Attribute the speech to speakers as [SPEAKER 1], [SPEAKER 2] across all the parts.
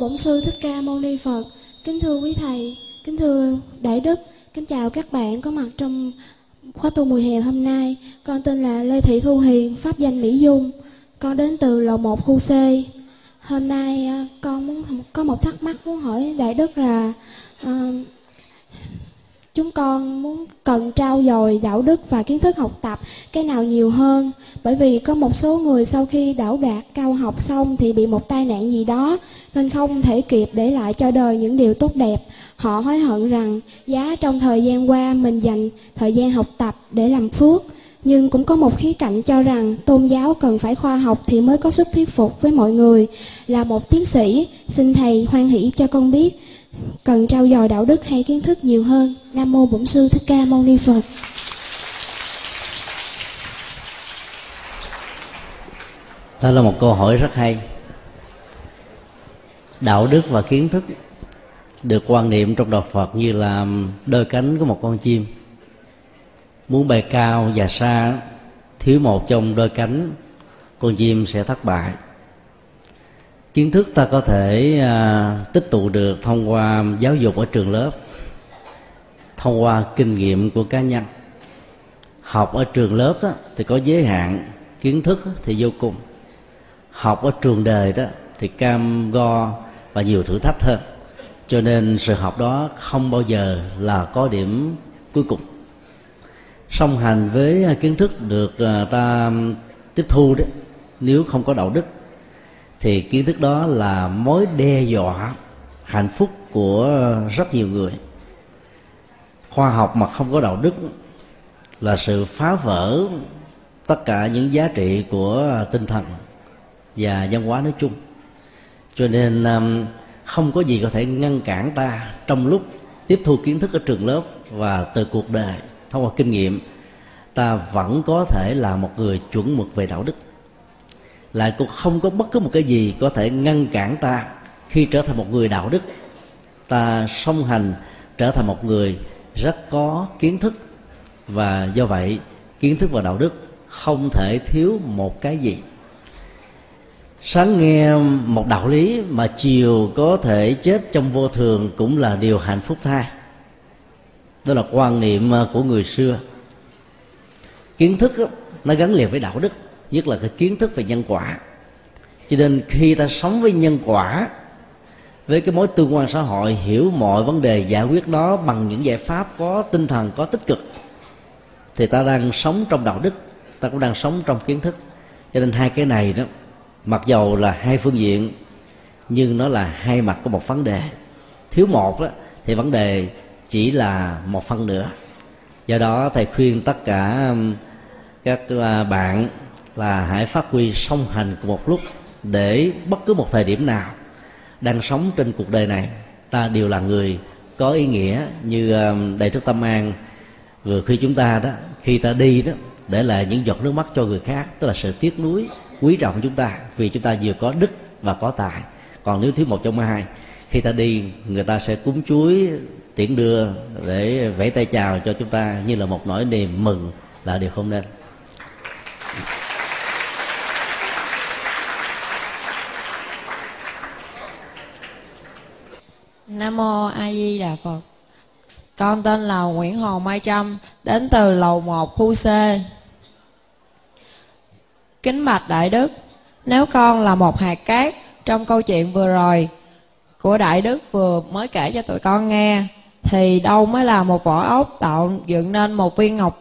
[SPEAKER 1] Bổn sư Thích Ca Mâu Ni Phật. Kính thưa quý thầy, kính thưa đại đức, kính chào các bạn có mặt trong khóa tu mùa hè hôm nay. Con tên là Lê Thị Thu Hiền, pháp danh Mỹ Dung. Con đến từ lầu 1 khu C. Hôm nay ờ, con muốn có một thắc mắc muốn hỏi đại đức là uh, chúng con muốn cần trao dồi đạo đức và kiến thức học tập cái nào nhiều hơn. Bởi vì có một số người sau khi đảo đạt cao học xong thì bị một tai nạn gì đó, nên không thể kịp để lại cho đời những điều tốt đẹp. Họ hối hận rằng giá trong thời gian qua mình dành thời gian học tập để làm phước. Nhưng cũng có một khía cạnh cho rằng tôn giáo cần phải khoa học thì mới có sức thuyết phục với mọi người. Là một tiến sĩ, xin thầy hoan hỷ cho con biết cần trau dồi đạo đức hay kiến thức nhiều hơn, nam mô bổn sư thích ca mâu ni phật.
[SPEAKER 2] Đó là một câu hỏi rất hay. Đạo đức và kiến thức được quan niệm trong đạo phật như là đôi cánh của một con chim. Muốn bay cao và xa, thiếu một trong đôi cánh, con chim sẽ thất bại kiến thức ta có thể à, tích tụ được thông qua giáo dục ở trường lớp thông qua kinh nghiệm của cá nhân. Học ở trường lớp đó, thì có giới hạn kiến thức thì vô cùng. Học ở trường đời đó thì cam go và nhiều thử thách hơn. Cho nên sự học đó không bao giờ là có điểm cuối cùng. Song hành với kiến thức được à, ta tiếp thu đấy nếu không có đạo đức thì kiến thức đó là mối đe dọa hạnh phúc của rất nhiều người. Khoa học mà không có đạo đức là sự phá vỡ tất cả những giá trị của tinh thần và văn hóa nói chung. Cho nên um, không có gì có thể ngăn cản ta trong lúc tiếp thu kiến thức ở trường lớp và từ cuộc đời. Thông qua kinh nghiệm, ta vẫn có thể là một người chuẩn mực về đạo đức lại cũng không có bất cứ một cái gì có thể ngăn cản ta khi trở thành một người đạo đức. Ta song hành trở thành một người rất có kiến thức và do vậy, kiến thức và đạo đức không thể thiếu một cái gì. Sáng nghe một đạo lý mà chiều có thể chết trong vô thường cũng là điều hạnh phúc thay đó là quan niệm à, của người xưa. Kiến thức nó gắn liền với đạo đức nhất là cái kiến thức về nhân quả. Cho nên khi ta sống với nhân quả với cái mối tương quan xã hội hiểu mọi vấn đề giải quyết nó bằng những giải pháp có tinh thần có tích cực thì ta đang sống trong đạo đức ta cũng đang sống trong kiến thức. Cho nên hai cái này đó mặc dầu là hai phương diện nhưng nó là hai mặt của một vấn đề. Thiếu một đó, thì vấn đề chỉ là một phần nữa. Do đó thầy khuyên tất cả các à, bạn là hãy phát huy song hành cùng một lúc để bất cứ một thời điểm nào đang sống trên cuộc đời này, ta đều là người có ý nghĩa như đầy đại tâm an vừa khi chúng ta đó. Khi ta đi đó, để lại những giọt nước mắt cho người khác, tức là sự tiếc nuối, quý trọng chúng ta, vì chúng ta vừa có đức và có tài. Còn nếu thiếu một trong hai, khi ta đi, người ta sẽ cúng chuối, tiễn đưa để vẫy tay chào cho chúng ta như là một nỗi niềm mừng là điều không nên.
[SPEAKER 3] Nam mô A Di Đà Phật. Con tên là Nguyễn Hồ Mai Trâm, đến từ lầu 1 khu C. Kính bạch Đại Đức, nếu con là một hạt cát trong câu chuyện vừa rồi của Đại Đức vừa mới kể cho tụi con nghe, thì đâu mới là một vỏ ốc tạo dựng nên một viên ngọc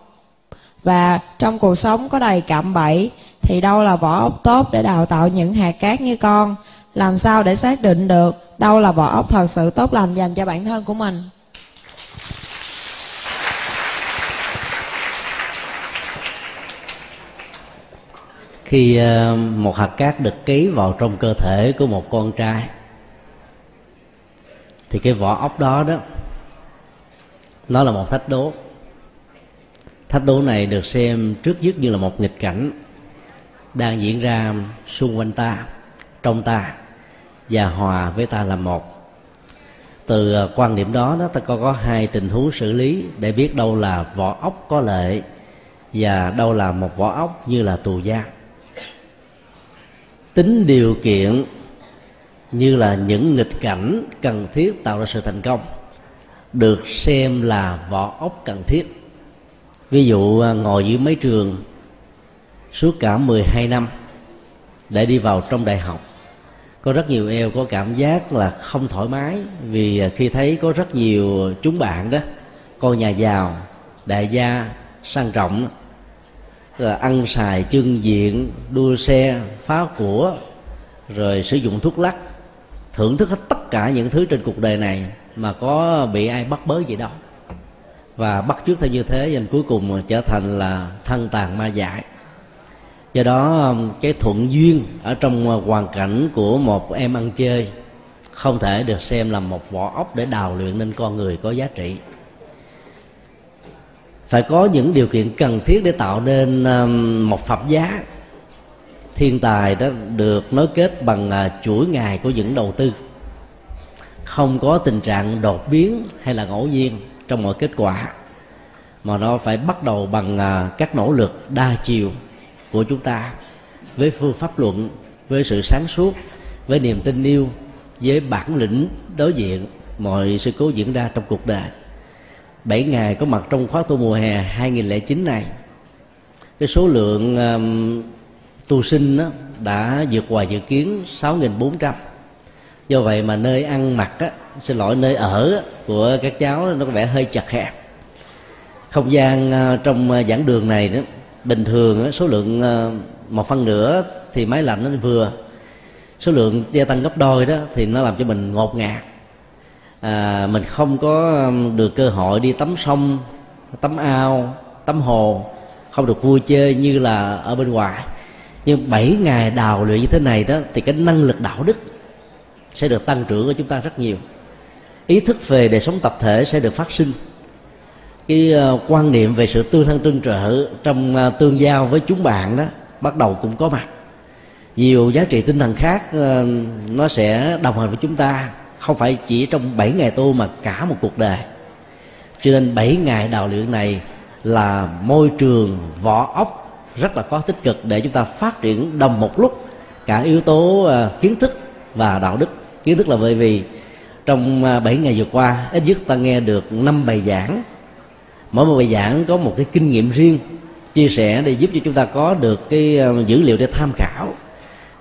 [SPEAKER 3] và trong cuộc sống có đầy cạm bẫy thì đâu là vỏ ốc tốt để đào tạo những hạt cát như con làm sao để xác định được đâu là vỏ ốc thật sự tốt lành dành cho bản thân của mình?
[SPEAKER 2] Khi ờ, một hạt cát được ký vào trong cơ thể của một con trai, thì cái vỏ ốc đó đó, nó là một thách đố. Thách đố này được xem trước nhất như là một nghịch cảnh đang diễn ra xung quanh ta, trong ta và hòa với ta là một. Từ ờ, quan điểm đó đó ta có có hai tình huống xử lý để biết đâu là vỏ ốc có lệ và đâu là một vỏ ốc như là tù gia. Tính điều kiện như là những nghịch cảnh cần thiết tạo ra sự thành công được xem là vỏ ốc cần thiết. Ví dụ ờ, ngồi dưới mấy trường suốt cả 12 năm để đi vào trong đại học có rất nhiều eo có cảm giác là không thoải mái vì à, khi thấy có rất nhiều chúng bạn đó, con nhà giàu, đại gia sang trọng, là ăn xài trưng diện, đua xe, phá của, rồi sử dụng thuốc lắc, thưởng thức hết tất cả những thứ trên cuộc đời này mà có bị ai bắt bớ gì đâu. Và bắt trước theo như thế dành cuối cùng trở thành là thân tàn ma dại do đó um, cái thuận duyên ở trong uh, hoàn cảnh của một em ăn chơi không thể được xem là một vỏ ốc để đào luyện nên con người có giá trị. Phải có những điều kiện cần thiết để tạo nên um, một phẩm giá. Thiên tài đó được nối kết bằng uh, chuỗi ngày của những đầu tư. Không có tình trạng đột biến hay là ngẫu nhiên trong mọi kết quả, mà nó phải bắt đầu bằng uh, các nỗ lực đa chiều của chúng ta với phương pháp luận với sự sáng suốt với niềm tin yêu với bản lĩnh đối diện mọi sự cố diễn ra trong cuộc đời. Bảy ngày có mặt trong khóa tu mùa hè 2009 này cái số lượng um, tu sinh đó đã vượt ngoài dự kiến 6.400 do vậy mà nơi ăn mặc á, xin lỗi nơi ở của các cháu nó có vẻ hơi chặt hẹp. Không gian à, trong à, giảng đường này đó bình thường số lượng ờ, một phân nửa thì máy lạnh nó vừa. Số lượng gia tăng gấp đôi đó thì nó làm cho mình ngột ngạt. À, mình không có được cơ hội đi tắm sông tắm ao tắm hồ không được vui chơi như là ở bên ngoài. Nhưng 7 ngày đào luyện như thế này đó thì cái năng lực đạo đức sẽ được tăng trưởng của chúng ta rất nhiều. Ý thức về đời sống tập thể sẽ được phát sinh cái ờ, quan niệm về sự tương thân tương trợ trong ờ, tương giao với chúng bạn đó bắt đầu cũng có mặt. Nhiều giá trị tinh thần khác ờ, nó sẽ đồng hành với chúng ta, không phải chỉ trong 7 ngày tu mà cả một cuộc đời. Cho nên 7 ngày đào luyện này là môi trường, vỏ ốc rất là có tích cực để chúng ta phát triển đồng một lúc cả yếu tố kiến thức và đạo đức. Kiến thức là bởi vì trong 7 ngày vừa qua, ít nhất ta nghe được năm bài giảng mỗi một bài giảng có một cái kinh nghiệm riêng, chia sẻ để giúp cho chúng ta có được cái ờ, dữ liệu để tham khảo.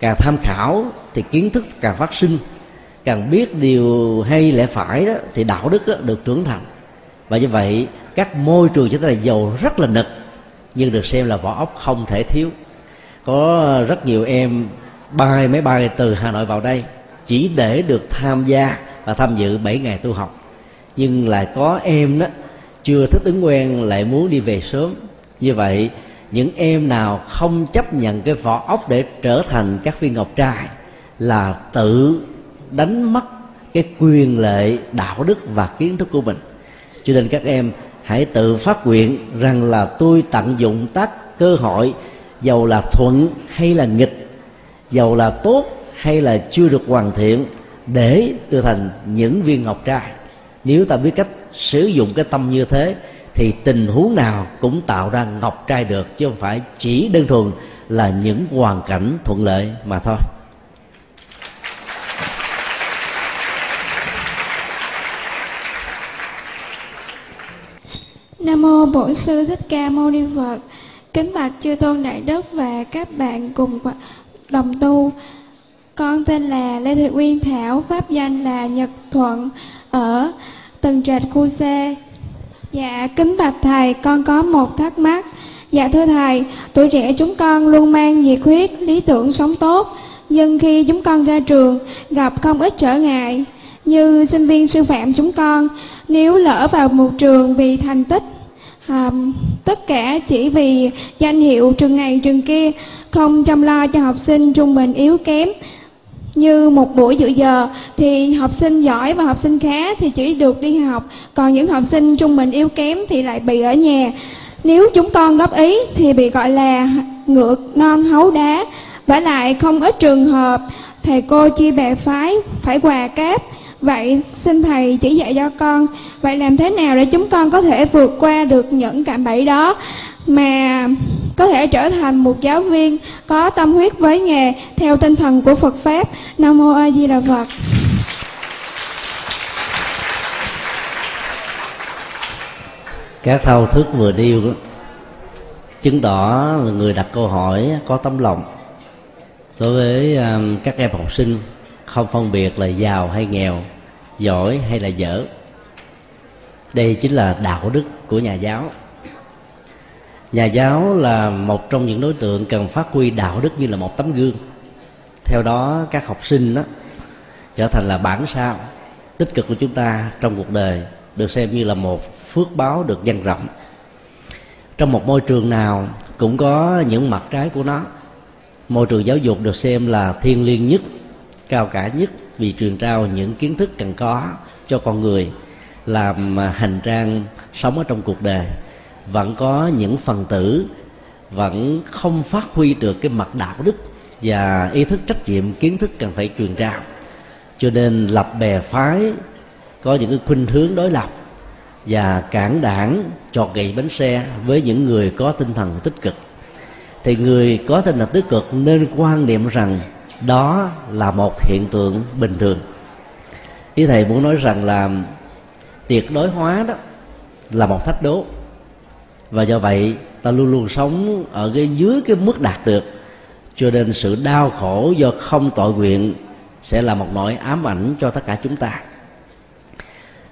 [SPEAKER 2] Càng tham khảo thì kiến thức càng phát sinh, càng biết điều hay lẽ phải đó thì đạo đức đó được trưởng thành. Và như vậy, các môi trường chúng ta là giàu rất là nực, nhưng được xem là vỏ ốc không thể thiếu. Có rất nhiều em bay máy bay từ hà nội vào đây chỉ để được tham gia và tham dự 7 ngày tu học. Nhưng lại có em đó chưa thích ứng quen lại muốn đi về sớm. Như vậy, những em nào không chấp nhận cái vỏ ốc để trở thành các viên ngọc trai là tự đánh mất cái quyền lệ, đạo đức và kiến thức của mình. Cho nên các em hãy tự phát nguyện rằng là tôi tận dụng tác cơ hội, dầu là thuận hay là nghịch, dầu là tốt hay là chưa được hoàn thiện, để trở thành những viên ngọc trai nếu ta biết cách sử dụng cái tâm như thế thì tình huống nào cũng tạo ra ngọc trai được chứ không phải chỉ đơn thuần là những hoàn cảnh thuận lợi mà thôi
[SPEAKER 4] Nam mô Bổn sư Thích Ca Mâu Ni Phật. Kính bạch chư tôn đại đức và các bạn cùng đồng tu. Con tên là Lê Thị Uyên Thảo, pháp danh là Nhật Thuận ở từng Trệt khu xe. Dạ kính bạch thầy, con có một thắc mắc. Dạ thưa thầy, tuổi trẻ chúng con luôn mang nhiệt huyết, lý tưởng sống tốt, nhưng khi chúng con ra trường gặp không ít trở ngại như sinh viên sư phạm chúng con nếu lỡ vào một trường vì thành tích à, tất cả chỉ vì danh hiệu trường này trường kia không chăm lo cho học sinh trung bình yếu kém như một buổi dự giờ, thì học sinh giỏi và học sinh khá thì chỉ được đi học. Còn những học sinh trung bình yếu kém thì lại bị ở nhà. Nếu chúng con góp ý thì bị gọi là ngược non hấu đá. Và lại không ít trường hợp, thầy cô chia bè phái, phải quà cáp. Vậy xin Thầy chỉ dạy cho con. Vậy làm thế nào để chúng con có thể vượt qua được những cạm bẫy đó?
[SPEAKER 5] Mà có thể trở thành một giáo viên có tâm huyết với nghề theo tinh thần của Phật pháp. Nam mô A Di Đà Phật.
[SPEAKER 2] các thao thức vừa điêu chứng tỏ là người đặt câu hỏi có tấm lòng đối với um, các em học sinh, không phân biệt là giàu hay nghèo, giỏi hay là dở đây chính là đạo đức của nhà giáo nhà giáo là một trong những đối tượng cần phát huy đạo đức như là một tấm gương. Theo đó, các học sinh đó trở thành là bản sao tích cực của chúng ta trong cuộc đời, được xem như là một phước báo được dang rộng trong một môi trường nào cũng có những mặt trái của nó. Môi trường giáo dục được xem là thiêng liêng nhất, cao cả nhất vì truyền trao những kiến thức cần có cho con người, làm hành trang sống ở trong cuộc đời vẫn có những phần tử vẫn không phát huy được cái mặt đạo đức và ý thức trách nhiệm, kiến thức cần phải truyền trao cho nên lập bè phái, có những cái khuynh hướng đối lập và cản đảng chọt gậy bánh xe với những người có tinh thần tích cực. Thì người có tinh thần tích cực nên quan niệm rằng đó là một hiện tượng bình thường. Ý thầy muốn nói rằng là tuyệt đối hóa đó là một thách đố và do vậy, ta luôn luôn sống ở cái dưới cái mức đạt được, cho nên sự đau khổ do không tội nguyện sẽ là một nỗi ám ảnh cho tất cả chúng ta.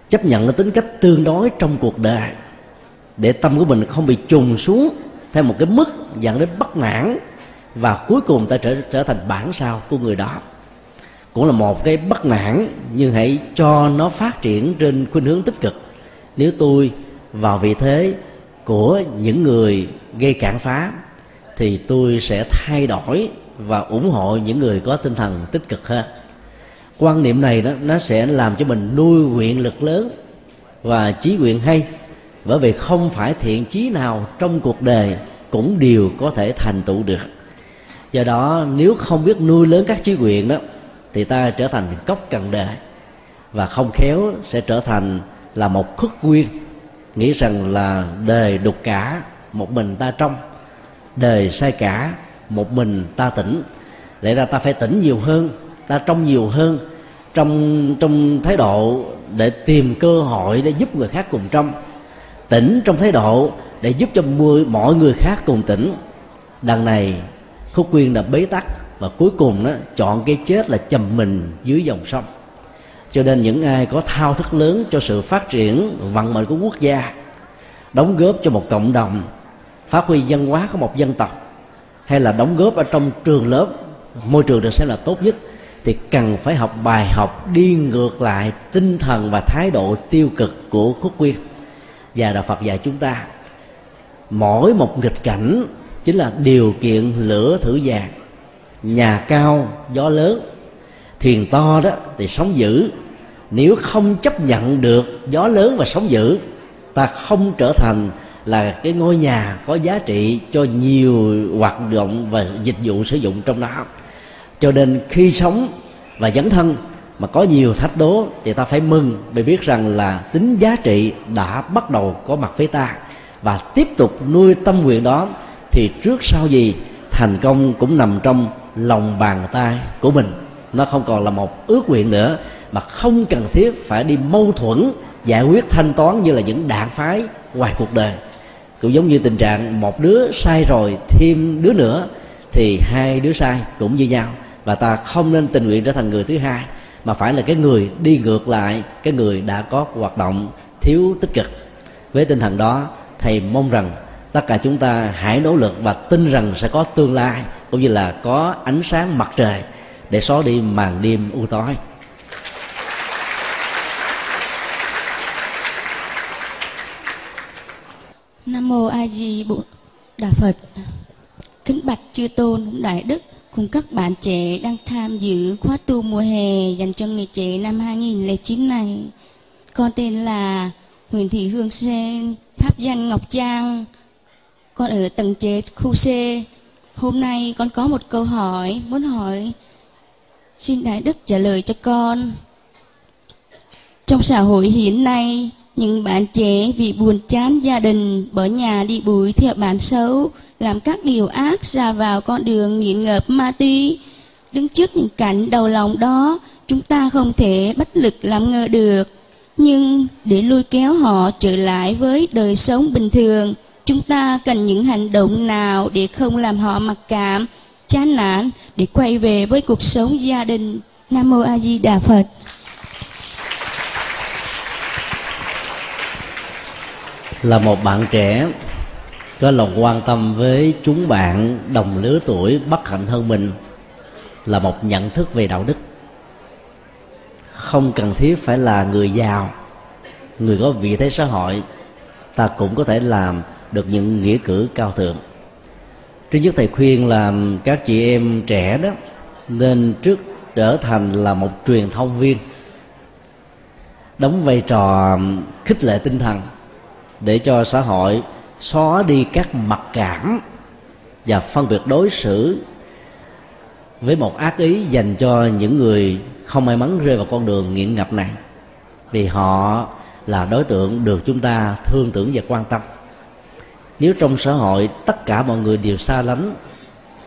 [SPEAKER 2] Chấp nhận cái tính cách tương đối trong cuộc đời, để tâm của mình không bị trùng xuống theo một cái mức dẫn đến bất mãn, và cuối cùng ta trở trở thành bản sao của người đó. Cũng là một cái bất mãn, nhưng hãy cho nó phát triển trên khuynh hướng tích cực. Nếu tôi vào vị thế của những người gây cản phá, thì tôi sẽ thay đổi và ủng hộ những người có tinh thần tích cực hơn. Quan niệm này đó nó sẽ làm cho mình nuôi nguyện lực lớn và trí nguyện hay, bởi vì không phải thiện chí nào trong cuộc đời cũng đều có thể thành tựu được. Do đó, nếu không biết nuôi lớn các trí nguyện đó, thì ta trở thành cốc cần đề và không khéo sẽ trở thành là một khất nguyên nghĩ rằng là đời đục cả, một mình ta trong. Đời sai cả, một mình ta tỉnh. Lẽ ra ta phải tỉnh nhiều hơn, ta trong nhiều hơn, trong trong thái độ để tìm cơ hội để giúp người khác cùng trong. Tỉnh trong thái độ để giúp cho mọi người khác cùng tỉnh. Đằng này, khúc quyên đã bế tắc và cuối cùng đó, chọn cái chết là chầm mình dưới dòng sông cho nên những ai có thao thức lớn cho sự phát triển vận mệnh của quốc gia, đóng góp cho một cộng đồng, phát huy văn hóa của một dân tộc, hay là đóng góp ở trong trường lớp, môi trường được xem là tốt nhất, thì cần phải học bài học đi ngược lại tinh thần và thái độ tiêu cực của khúc quyên và đạo phật dạy chúng ta, mỗi một nghịch cảnh chính là điều kiện lửa thử vàng. Nhà cao, gió lớn thuyền to đó thì sóng dữ nếu không chấp nhận được gió lớn và sóng dữ, ta không trở thành là cái ngôi nhà có giá trị cho nhiều hoạt động và dịch vụ sử dụng trong đó. Cho nên khi sống và dấn thân mà có nhiều thách đố thì ta phải mừng vì biết rằng là tính giá trị đã bắt đầu có mặt với ta. Và tiếp tục nuôi tâm nguyện đó thì trước sau gì thành công cũng nằm trong lòng bàn tay của mình. Nó không còn là một ước nguyện nữa mà không cần thiết phải đi mâu thuẫn, giải quyết thanh toán như là những đạn phái ngoài cuộc đời. Cũng giống như tình trạng một đứa sai rồi thêm đứa nữa, thì hai đứa sai cũng như nhau. Và ta không nên tình nguyện trở thành người thứ hai, mà phải là cái người đi ngược lại, cái người đã có hoạt động thiếu tích cực. Với tinh thần đó, thầy mong rằng tất cả chúng ta hãy nỗ lực và tin rằng sẽ có tương lai, cũng như là có ánh sáng mặt trời để xóa đi màn đêm u tối
[SPEAKER 6] Nam mô A Di Đà Phật. Kính bạch chư tôn đại đức cùng các bạn trẻ đang tham dự khóa tu mùa hè dành cho người trẻ năm 2009 này. Con tên là Nguyễn Thị Hương Sen, pháp danh Ngọc Trang. Con ở tầng trệt khu C. Hôm nay con có một câu hỏi muốn hỏi xin đại đức trả lời cho con. Trong xã hội hiện nay những bạn trẻ vì buồn chán gia đình, bỏ nhà đi bụi theo bạn xấu, làm các điều ác ra vào con đường nghiện ngập ma túy. Đứng trước những cảnh đau lòng đó, chúng ta không thể bất lực làm ngơ được. Nhưng để lôi kéo họ trở lại với đời sống bình thường, chúng ta cần những hành động nào để không làm họ mặc cảm, chán nản, để quay về với cuộc sống gia đình? Nam mô a di đà phật.
[SPEAKER 2] Là một bạn trẻ có lòng quan tâm với chúng bạn đồng lứa tuổi bất hạnh hơn mình, là một nhận thức về đạo đức. Không cần thiết phải là người giàu, người có vị thế xã hội, ta cũng có thể làm được những nghĩa cử cao thượng. Thứ nhất thầy khuyên là các chị em trẻ đó nên trước trở thành là một truyền thông viên, đóng vai trò khích lệ tinh thần để cho xã hội xóa đi các mặc cảm và phân biệt đối xử với một ác ý dành cho những người không may mắn rơi vào con đường nghiện ngập này. Vì họ là đối tượng được chúng ta thương tưởng và quan tâm. Nếu trong xã hội tất cả mọi người đều xa lánh,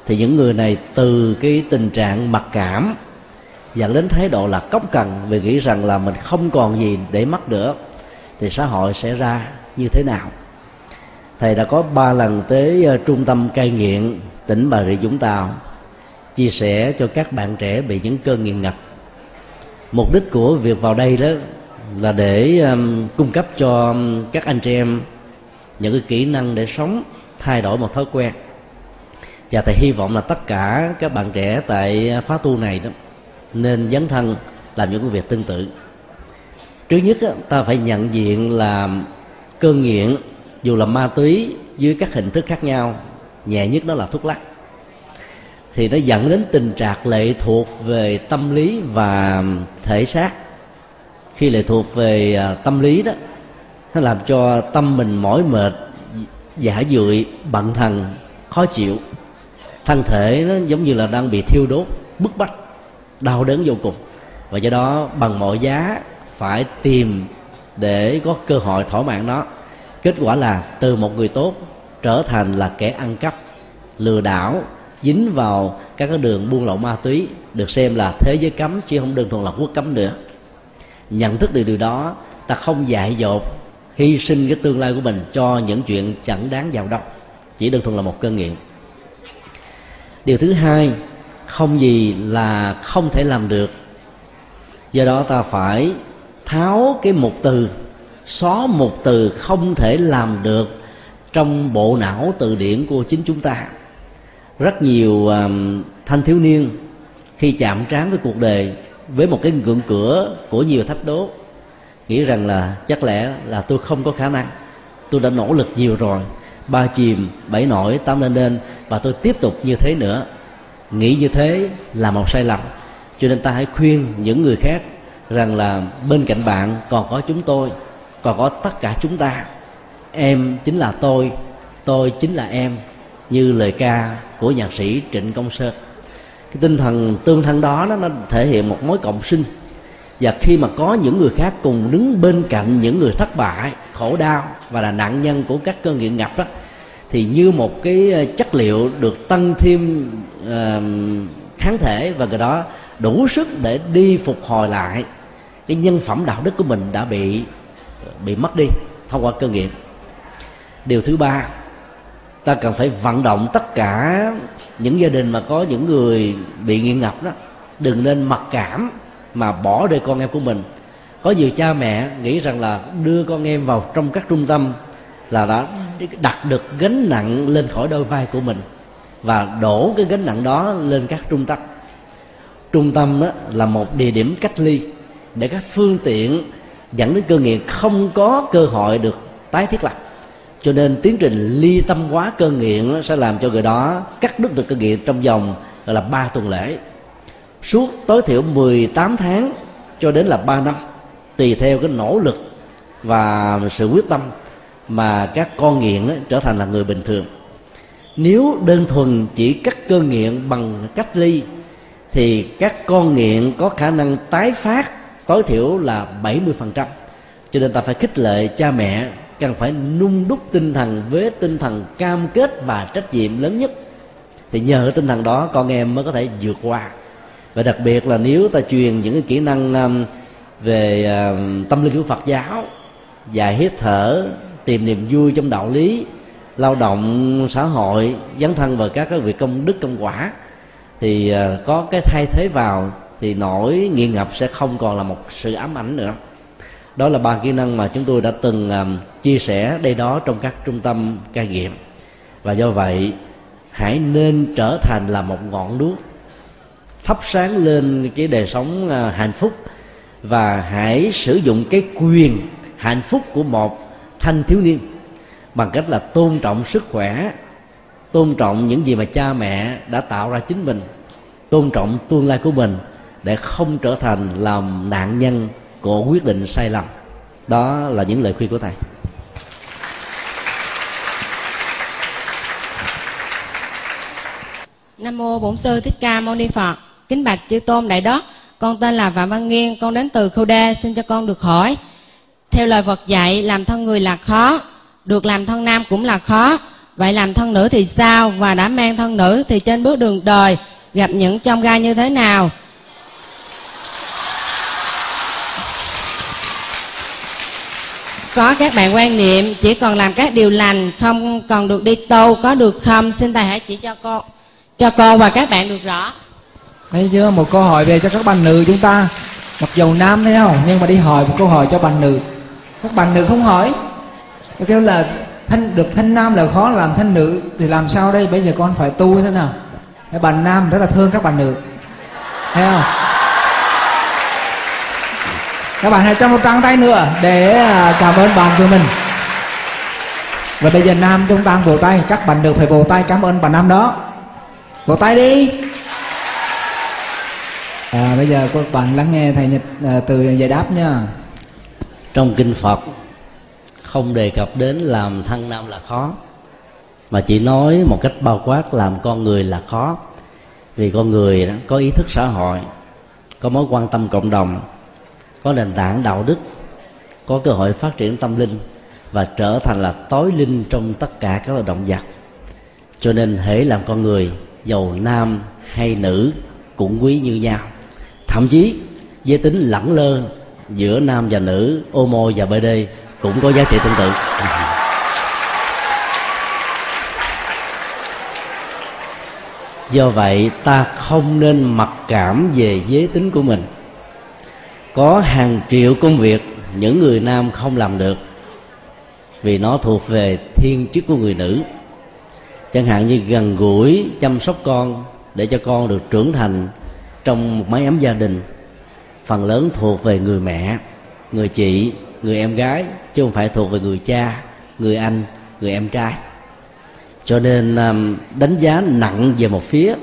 [SPEAKER 2] thì những người này từ cái tình trạng mặc cảm dẫn đến thái độ là cốc cần vì nghĩ rằng là mình không còn gì để mất nữa, thì xã hội sẽ ra như thế nào? Thầy đã có ba lần tới uh, trung tâm cai nghiện tỉnh bà rịa vũng tàu chia sẻ cho các bạn trẻ bị những cơn nghiện ngập. Mục đích của việc vào đây đó là để um, cung cấp cho các anh chị em những cái kỹ năng để sống thay đổi một thói quen. Và thầy hy vọng là tất cả các bạn trẻ tại khóa tu này đó nên dấn thân làm những công việc tương tự. Trước nhất ta phải nhận diện là cơn nghiện, dù là ma túy dưới các hình thức khác nhau, nhẹ nhất đó là thuốc lắc. Thì nó dẫn đến tình trạng lệ thuộc về tâm lý và thể xác. Khi lệ thuộc về à, tâm lý đó, nó làm cho tâm mình mỏi mệt, giả dụi, bận thần, khó chịu. Thân thể nó giống như là đang bị thiêu đốt, bức bách, đau đớn vô cùng. Và do đó, bằng mọi giá phải tìm để có cơ hội thỏa mãn nó. Kết quả là từ một người tốt trở thành là kẻ ăn cắp, lừa đảo, dính vào các cái đường buôn lậu ma túy, được xem là thế giới cấm chứ không đơn thuần là quốc cấm nữa. Nhận thức được điều đó, ta không dại dột hy sinh cái tương lai của mình cho những chuyện chẳng đáng vào đâu chỉ đơn thuần là một cơn nghiện điều thứ hai, không gì là không thể làm được. Do đó ta phải tháo cái một từ xóa một từ không thể làm được trong bộ não từ điển của chính chúng ta. Rất nhiều uh, thanh thiếu niên khi chạm trán với cuộc đời với một cái ngưỡng cửa của nhiều thách đố nghĩ rằng là chắc lẽ là tôi không có khả năng tôi đã nỗ lực nhiều rồi ba chìm bảy nổi tám lên lên và tôi tiếp tục như thế nữa. Nghĩ như thế là một sai lầm cho nên ta hãy khuyên những người khác rằng là bên cạnh bạn còn có chúng tôi còn có tất cả chúng ta. Em chính là tôi tôi chính là em như lời ca của nhạc sĩ trịnh công sơn. Cái tinh thần tương thân đó nó, thể hiện một mối cộng sinh. Và khi mà có những người khác cùng đứng bên cạnh những người thất bại khổ đau và là nạn nhân của các cơn nghiện ngập đó thì như một cái ờ, chất liệu được tăng thêm uh, kháng thể và cái đó đủ sức để đi phục hồi lại cái nhân phẩm đạo đức của mình đã bị bị mất đi thông qua cơ nghiệp. Điều thứ ba, ta cần phải vận động tất cả những gia đình mà có những người bị nghiện ngập đó, đừng nên mặc cảm mà bỏ rơi con em của mình. Có nhiều cha mẹ nghĩ rằng là đưa con em vào trong các trung tâm là đã đặt được gánh nặng lên khỏi đôi vai của mình và đổ cái gánh nặng đó lên các trung tâm. Trung tâm đó là một địa điểm cách ly để các phương tiện dẫn đến cơ nghiện không có cơ hội được tái thiết lập. Cho nên tiến trình ly tâm hóa cơ nghiện sẽ làm cho người đó cắt đứt được cơ nghiện trong vòng, gọi là, ba tuần lễ. Suốt tối thiểu 18 tháng cho đến là 3 năm, tùy theo cái nỗ lực và sự quyết tâm mà các con nghiện trở thành là người bình thường. Nếu đơn thuần chỉ cắt cơ nghiện bằng cách ly, thì các con nghiện có khả năng tái phát tối thiểu là 70% cho nên ta phải khích lệ cha mẹ cần phải nung đúc tinh thần với tinh thần cam kết và trách nhiệm lớn nhất. Thì nhờ tinh thần đó, con em mới có thể vượt qua. Và đặc biệt là nếu ta truyền những cái kỹ năng um, về um, tâm linh của Phật giáo dài hít thở, tìm niềm vui trong đạo lý, lao động, xã hội, dấn thân vào các cái việc công đức, công quả, thì uh, có cái thay thế vào thì nỗi nghiện ngập sẽ không còn là một sự ám ảnh nữa. Đó là ba kỹ năng mà chúng tôi đã từng um, chia sẻ đây đó trong các trung tâm cai nghiện. Và do vậy hãy nên trở thành là một ngọn đuốc thắp sáng lên cái đời sống uh, hạnh phúc và hãy sử dụng cái quyền hạnh phúc của một thanh thiếu niên bằng cách là tôn trọng sức khỏe tôn trọng những gì mà cha mẹ đã tạo ra chính mình tôn trọng tương lai của mình để không trở thành làm nạn nhân của quyết định sai lầm đó là những lời khuyên của thầy
[SPEAKER 7] Nam mô Bổn sư Thích Ca Mâu Ni Phật. Kính bạch chư tôn đại đức, con tên là Phạm Văn Nghiên, con đến từ Khâu Đa, xin cho con được hỏi. Theo lời Phật dạy, làm thân người là khó, được làm thân nam cũng là khó. Vậy làm thân nữ thì sao? Và đã mang thân nữ thì trên bước đường đời gặp những trong gai như thế nào? Có các bạn quan niệm, chỉ còn làm các điều lành, không còn được đi tu, có được không? Xin thầy hãy chỉ cho con cho con và các bạn được rõ.
[SPEAKER 8] Thấy chưa? Một câu hỏi về cho các bạn nữ chúng ta. Mặc dầu nam thấy không, nhưng mà đi hỏi một câu hỏi cho bạn nữ. Các bạn nữ không hỏi. Nó kêu là thanh được thanh nam là khó, làm thanh nữ thì làm sao đây? Bây giờ con phải tu thế nào? Các bạn nam rất là thương các bạn nữ. Thấy không? Các bạn hãy cho một tràng tay nữa để à, cảm ơn bạn của mình. Và bây giờ nam chúng ta vỗ tay các bạn được phải vỗ tay cảm ơn bạn nam đó. Vỗ tay đi. À, bây giờ các bạn lắng nghe thầy nhật à, từ giải đáp nha.
[SPEAKER 2] Trong kinh phật không đề cập đến làm thân nam là khó mà chỉ nói một cách bao quát làm con người là khó. Vì con người có ý thức xã hội có mối quan tâm cộng đồng có nền tảng đạo đức, có cơ hội phát triển tâm linh và trở thành là tối linh trong tất cả các loài động vật. Cho nên hễ làm con người, giàu nam hay nữ cũng quý như nhau. Thậm chí, giới tính lẳng lơ giữa nam và nữ homo và bd cũng có giá trị tương tự. Do vậy, ta không nên mặc cảm về giới tính của mình có hàng triệu công việc những người nam không làm được, vì nó thuộc về thiên chức của người nữ. Chẳng hạn như gần gũi chăm sóc con để cho con được trưởng thành trong một mái ấm gia đình, phần lớn thuộc về người mẹ, người chị, người em gái, chứ không phải thuộc về người cha, người anh, người em trai. Cho nên um, đánh giá nặng về một phía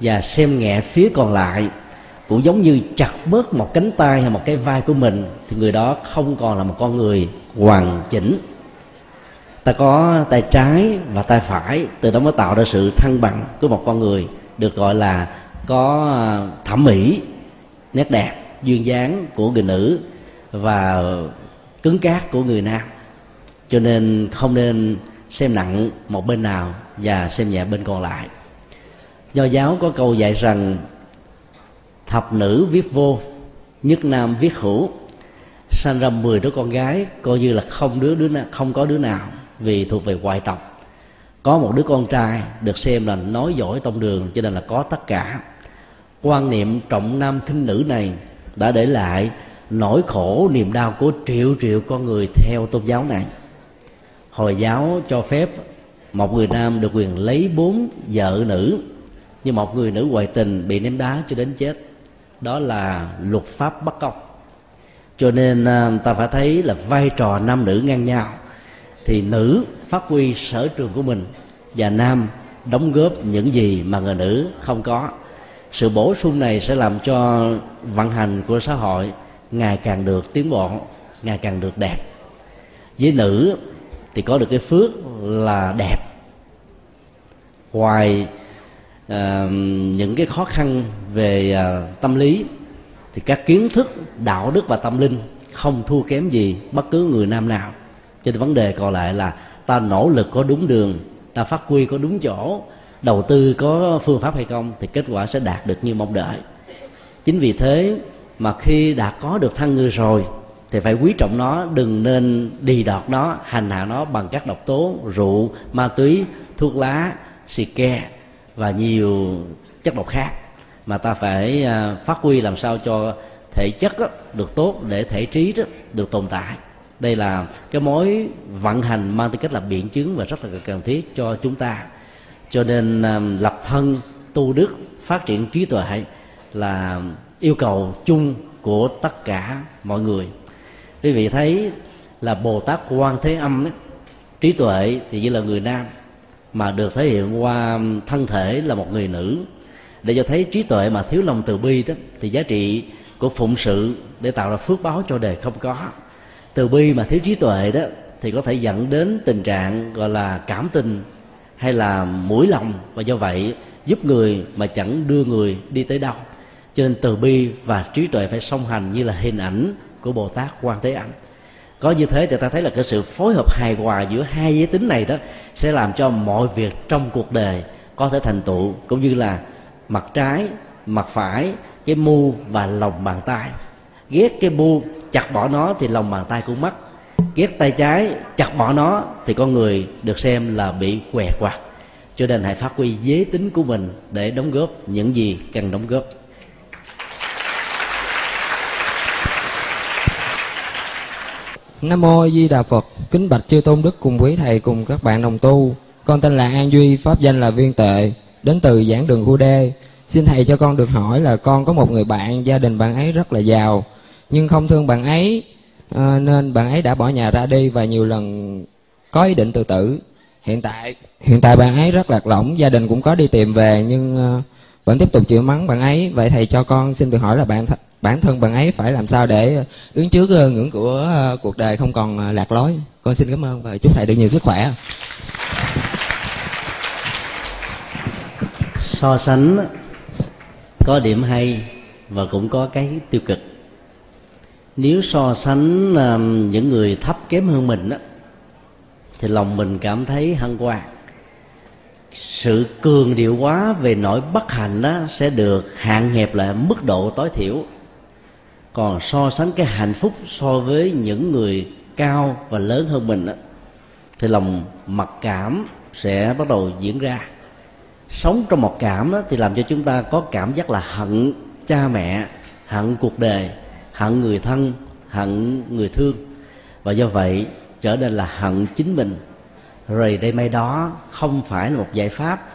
[SPEAKER 2] và xem nhẹ phía còn lại cũng giống như chặt bớt một cánh tay hay một cái vai của mình, thì người đó không còn là một con người hoàn chỉnh. Ta có tay trái và tay phải, từ đó mới tạo ra sự thăng bằng của một con người, được gọi là có à, thẩm mỹ, nét đẹp, duyên dáng của người nữ và cứng cáp của người nam. Cho nên không nên xem nặng một bên nào và xem nhẹ bên còn lại. Nho giáo có câu dạy rằng thập nữ viết vô nhất nam viết hữu. Sanh ra 10 đứa con gái coi như là không đứa đứa nào, không có đứa nào vì thuộc về ngoại tộc. Có một đứa con trai được xem là nói giỏi tông đường cho nên là có tất cả. Quan niệm trọng nam khinh nữ này đã để lại nỗi khổ niềm đau của triệu triệu con người theo tôn giáo này. Hồi giáo cho phép một người nam được quyền lấy bốn vợ nữ nhưng một người nữ ngoại tình bị ném đá cho đến chết đó là luật pháp bất công. Cho nên à, ta phải thấy là vai trò nam nữ ngang nhau thì nữ phát huy sở trường của mình và nam đóng góp những gì mà người nữ không có. Sự bổ sung này sẽ làm cho vận hành của xã hội ngày càng được tiến bộ, ngày càng được đẹp. Với nữ thì có được cái phước là đẹp. Ngoài uh, những cái khó khăn về uh, tâm lý thì các kiến thức đạo đức và tâm linh không thua kém gì bất cứ người nam nào. Cho nên vấn đề còn lại là ta nỗ lực có đúng đường ta phát huy có đúng chỗ đầu tư có phương pháp hay không thì kết quả sẽ đạt được như mong đợi. Chính vì thế mà khi đã có được thân người rồi thì phải quý trọng nó đừng nên đi đọt nó hành hạ nó bằng các độc tố rượu ma túy thuốc lá xì ke và nhiều chất độc khác mà ta phải à, phát huy làm sao cho thể chất được tốt để thể trí được tồn tại. Đây là cái mối vận hành mang tính cách là biện chứng và rất là cần thiết cho chúng ta. Cho nên à, lập thân tu đức phát triển trí tuệ là yêu cầu chung của tất cả mọi người. Quý vị thấy là bồ tát quan thế âm ấy, trí tuệ thì như là người nam mà được thể hiện qua thân thể là một người nữ. Để cho thấy trí tuệ mà thiếu lòng từ bi đó, thì giá trị của phụng sự để tạo ra phước báo cho đời không có. Từ bi mà thiếu trí tuệ đó, thì có thể dẫn đến tình trạng gọi là cảm tình hay là mũi lòng. Và do vậy, giúp người mà chẳng đưa người đi tới đâu. Cho nên từ bi và trí tuệ phải song hành như là hình ảnh của bồ tát quan thế âm có như thế thì ta thấy là cái sự phối hợp hài hòa giữa hai giới tính này đó sẽ làm cho mọi việc trong cuộc đời có thể thành tựu, cũng như là mặt trái, mặt phải, cái mu và lòng bàn tay. Ghét cái mu chặt bỏ nó thì lòng bàn tay cũng mất. Ghét tay trái, chặt bỏ nó thì con người được xem là bị què quạt. Cho nên hãy phát huy giới tính của mình để đóng góp những gì cần đóng góp.
[SPEAKER 9] Nam mô Di Đà Phật, kính bạch chư tôn đức cùng quý thầy cùng các bạn đồng tu. Con tên là An Duy, pháp danh là Viên Tệ, đến từ giảng đường khu đê Xin thầy cho con được hỏi là con có một người bạn, gia đình bạn ấy rất là giàu, nhưng không thương bạn ấy, à, nên bạn ấy đã bỏ nhà ra đi và nhiều lần có ý định tự tử. Hiện tại hiện tại bạn ấy rất lạc lõng, gia đình cũng có đi tìm về nhưng ờ, vẫn tiếp tục chịu mắng bạn ấy. Vậy thầy cho con xin được hỏi là bạn bản thân bạn ấy phải làm sao để đứng trước ờ, ngưỡng của ờ, cuộc đời không còn ờ, lạc lối. Con xin cảm ơn và chúc thầy được nhiều sức khỏe.
[SPEAKER 2] So sánh có điểm hay và cũng có cái tiêu cực. Nếu so sánh những người thấp kém hơn mình đó, thì lòng mình cảm thấy hân hoan sự cường điệu quá về nỗi bất hạnh đó sẽ được hạn hẹp lại mức độ tối thiểu còn so sánh cái hạnh phúc so với những người cao và lớn hơn mình đó, thì lòng mặc cảm sẽ bắt đầu diễn ra. Sống trong một cảm đó, thì làm cho chúng ta có cảm giác là hận cha mẹ hận cuộc đời hận người thân hận người thương. Và do vậy trở nên là hận chính mình. Rồi đây may đó không phải là một giải pháp.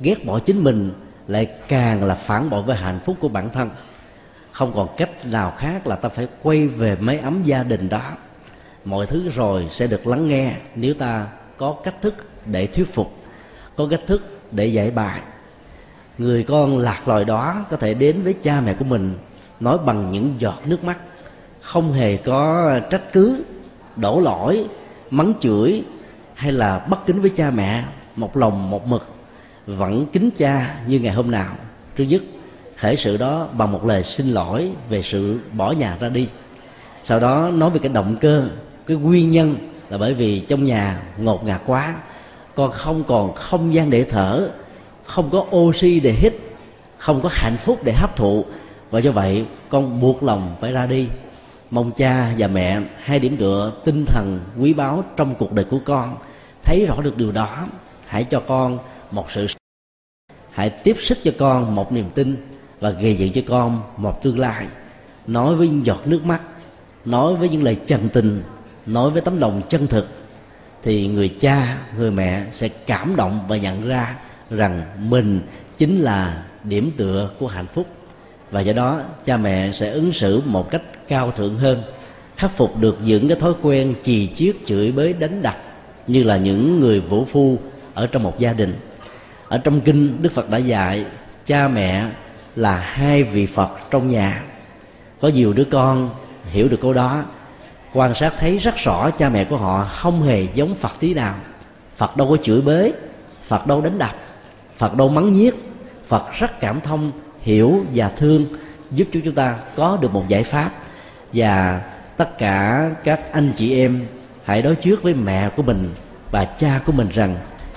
[SPEAKER 2] Ghét bỏ chính mình lại càng là phản bội với hạnh phúc của bản thân không còn cách nào khác là ta phải quay về máy ấm gia đình đó. Mọi thứ rồi sẽ được lắng nghe nếu ta có cách thức để thuyết phục, có cách thức để giải bài. Người con lạc loài đó có thể đến với cha mẹ của mình, nói bằng những giọt nước mắt, không hề có trách cứ, đổ lỗi, mắng chửi hay là bất kính với cha mẹ, một lòng một mực, vẫn kính cha như ngày hôm nào. Thứ nhất thể sự đó bằng một lời xin lỗi về sự bỏ nhà ra đi. Sau đó nói về cái động cơ, cái nguyên nhân là bởi vì trong nhà ngột ngạt quá, con không còn không gian để thở, không có oxy để hít, không có hạnh phúc để hấp thụ. Và do vậy, con buộc lòng phải ra đi. Mong cha và mẹ hai điểm tựa tinh thần quý báu trong cuộc đời của con. Thấy rõ được điều đó, hãy cho con một sự hãy tiếp sức cho con một niềm tin và gây dựng cho con một tương lai. Nói với những giọt nước mắt, nói với những lời chân tình, nói với tấm lòng chân thực, thì người cha, người mẹ sẽ cảm động và nhận ra rằng mình chính là điểm tựa của hạnh phúc. Và do đó, cha mẹ sẽ ứng xử một cách cao thượng hơn, khắc phục được những cái thói quen chì chiết chửi bới đánh đập như là những người vũ phu ở trong một gia đình. Ở trong kinh đức phật đã dạy, cha mẹ là hai vị phật trong nhà. Có nhiều đứa con hiểu được câu đó, quan sát thấy rất rõ cha mẹ của họ không hề giống phật tí nào. Phật đâu có chửi bới phật đâu đánh đập, phật đâu mắng nhiếc. Phật rất cảm thông, hiểu và thương, giúp cho chúng ta có được một giải pháp. Và tất cả các anh chị em hãy đối trước với mẹ của mình và cha của mình rằng,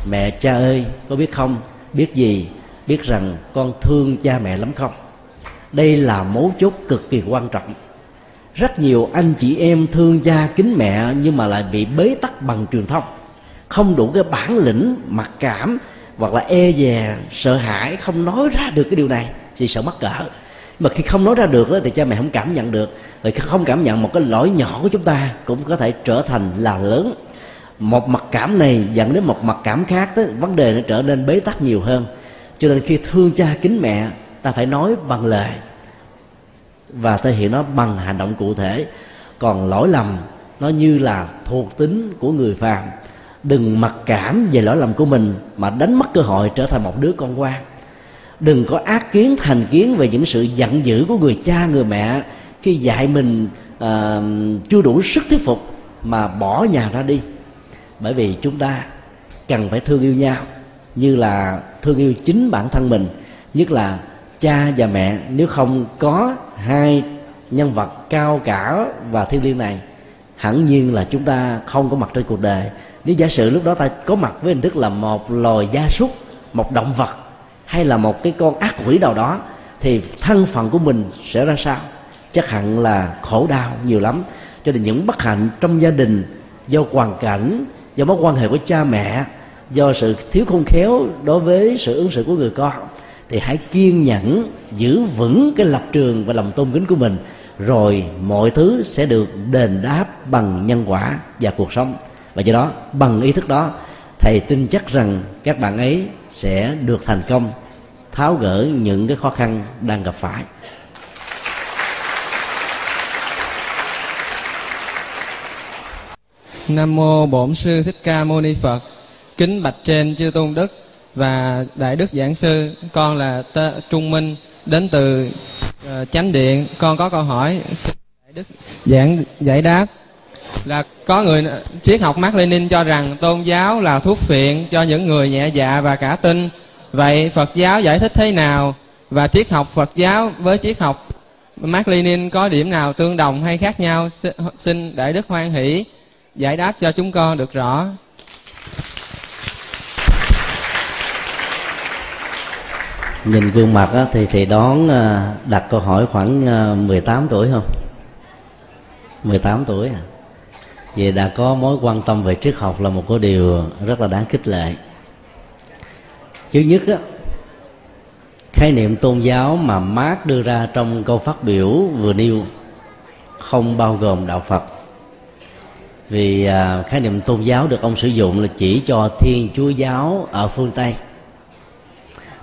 [SPEAKER 2] mẹ, cha ơi, có biết không? Biết gì biết rằng con thương cha mẹ lắm không? Đây là mấu chốt cực kỳ quan trọng. Rất nhiều anh chị em thương cha kính mẹ nhưng mà lại bị bế tắc bằng truyền thông. Không đủ cái bản lĩnh mặc cảm hoặc là e dè sợ hãi không nói ra được cái điều này thì sợ mắc cỡ. Mà khi không nói ra được thì cha mẹ không cảm nhận được. Rồi không cảm nhận một cái lỗi nhỏ của chúng ta cũng có thể trở thành là lớn. Một mặc cảm này dẫn đến một mặc cảm khác đó, vấn đề nó trở nên bế tắc nhiều hơn cho nên khi thương cha kính mẹ ta phải nói bằng lời. Và thể hiện nó bằng hành động cụ thể. Còn lỗi lầm nó như là thuộc tính của người phàm. Đừng mặc cảm về lỗi lầm của mình mà đánh mất cơ hội trở thành một đứa con quan đừng có ác kiến thành kiến về những sự giận dữ của người cha người mẹ khi dạy mình uh, chưa đủ sức thuyết phục mà bỏ nhà ra đi. Bởi vì chúng ta cần phải thương yêu nhau như là thương yêu chính bản thân mình, nhất là cha và mẹ, nếu không có hai nhân vật cao cả và thiêng liêng này, hẳn nhiên là chúng ta không có mặt trên cuộc đời. Nếu giả sử lúc đó ta có mặt với hình thức là một loài gia súc, một động vật, hay là một cái con ác quỷ nào đó, thì thân phận của mình sẽ ra sao? Chắc hẳn là khổ đau nhiều lắm. Cho nên những bất hạnh trong gia đình, do hoàn cảnh, do mối quan hệ của cha mẹ do sự thiếu khôn khéo đối với sự ứng xử của người con, thì hãy kiên nhẫn, giữ vững cái lập trường và lòng tôn kính của mình, rồi mọi thứ sẽ được đền đáp bằng nhân quả và cuộc sống và do đó, bằng ý thức đó, thầy tin chắc rằng các bạn ấy sẽ được thành công, tháo gỡ những cái khó khăn đang gặp phải
[SPEAKER 10] Nam mô Bổn sư Thích Ca Mâu Ni Phật. Kính bạch trên chư tôn đức và đại đức giảng sư, con là T- Trung Minh đến từ uh, chánh điện. Con có câu hỏi xin đại đức giảng giải đáp là có người triết học Mác Lênin cho rằng tôn giáo là thuốc phiện cho những người nhẹ dạ và cả tin. Vậy Phật giáo giải thích thế nào và triết học Phật giáo với triết học Mác Lênin có điểm nào tương đồng hay khác nhau? Xin đại đức hoan hỷ giải đáp cho chúng con được rõ
[SPEAKER 2] nhìn gương mặt á, thì thì đón ờ, đặt câu hỏi khoảng ờ, 18 tuổi không? 18 tuổi à? Vậy đã có mối quan tâm về triết học là một cái điều rất là đáng khích lệ. Thứ nhất á khái niệm tôn giáo mà Mark đưa ra trong câu phát biểu vừa nêu không bao gồm đạo Phật. Vì à, khái niệm tôn giáo được ông sử dụng là chỉ cho thiên chúa giáo ở phương tây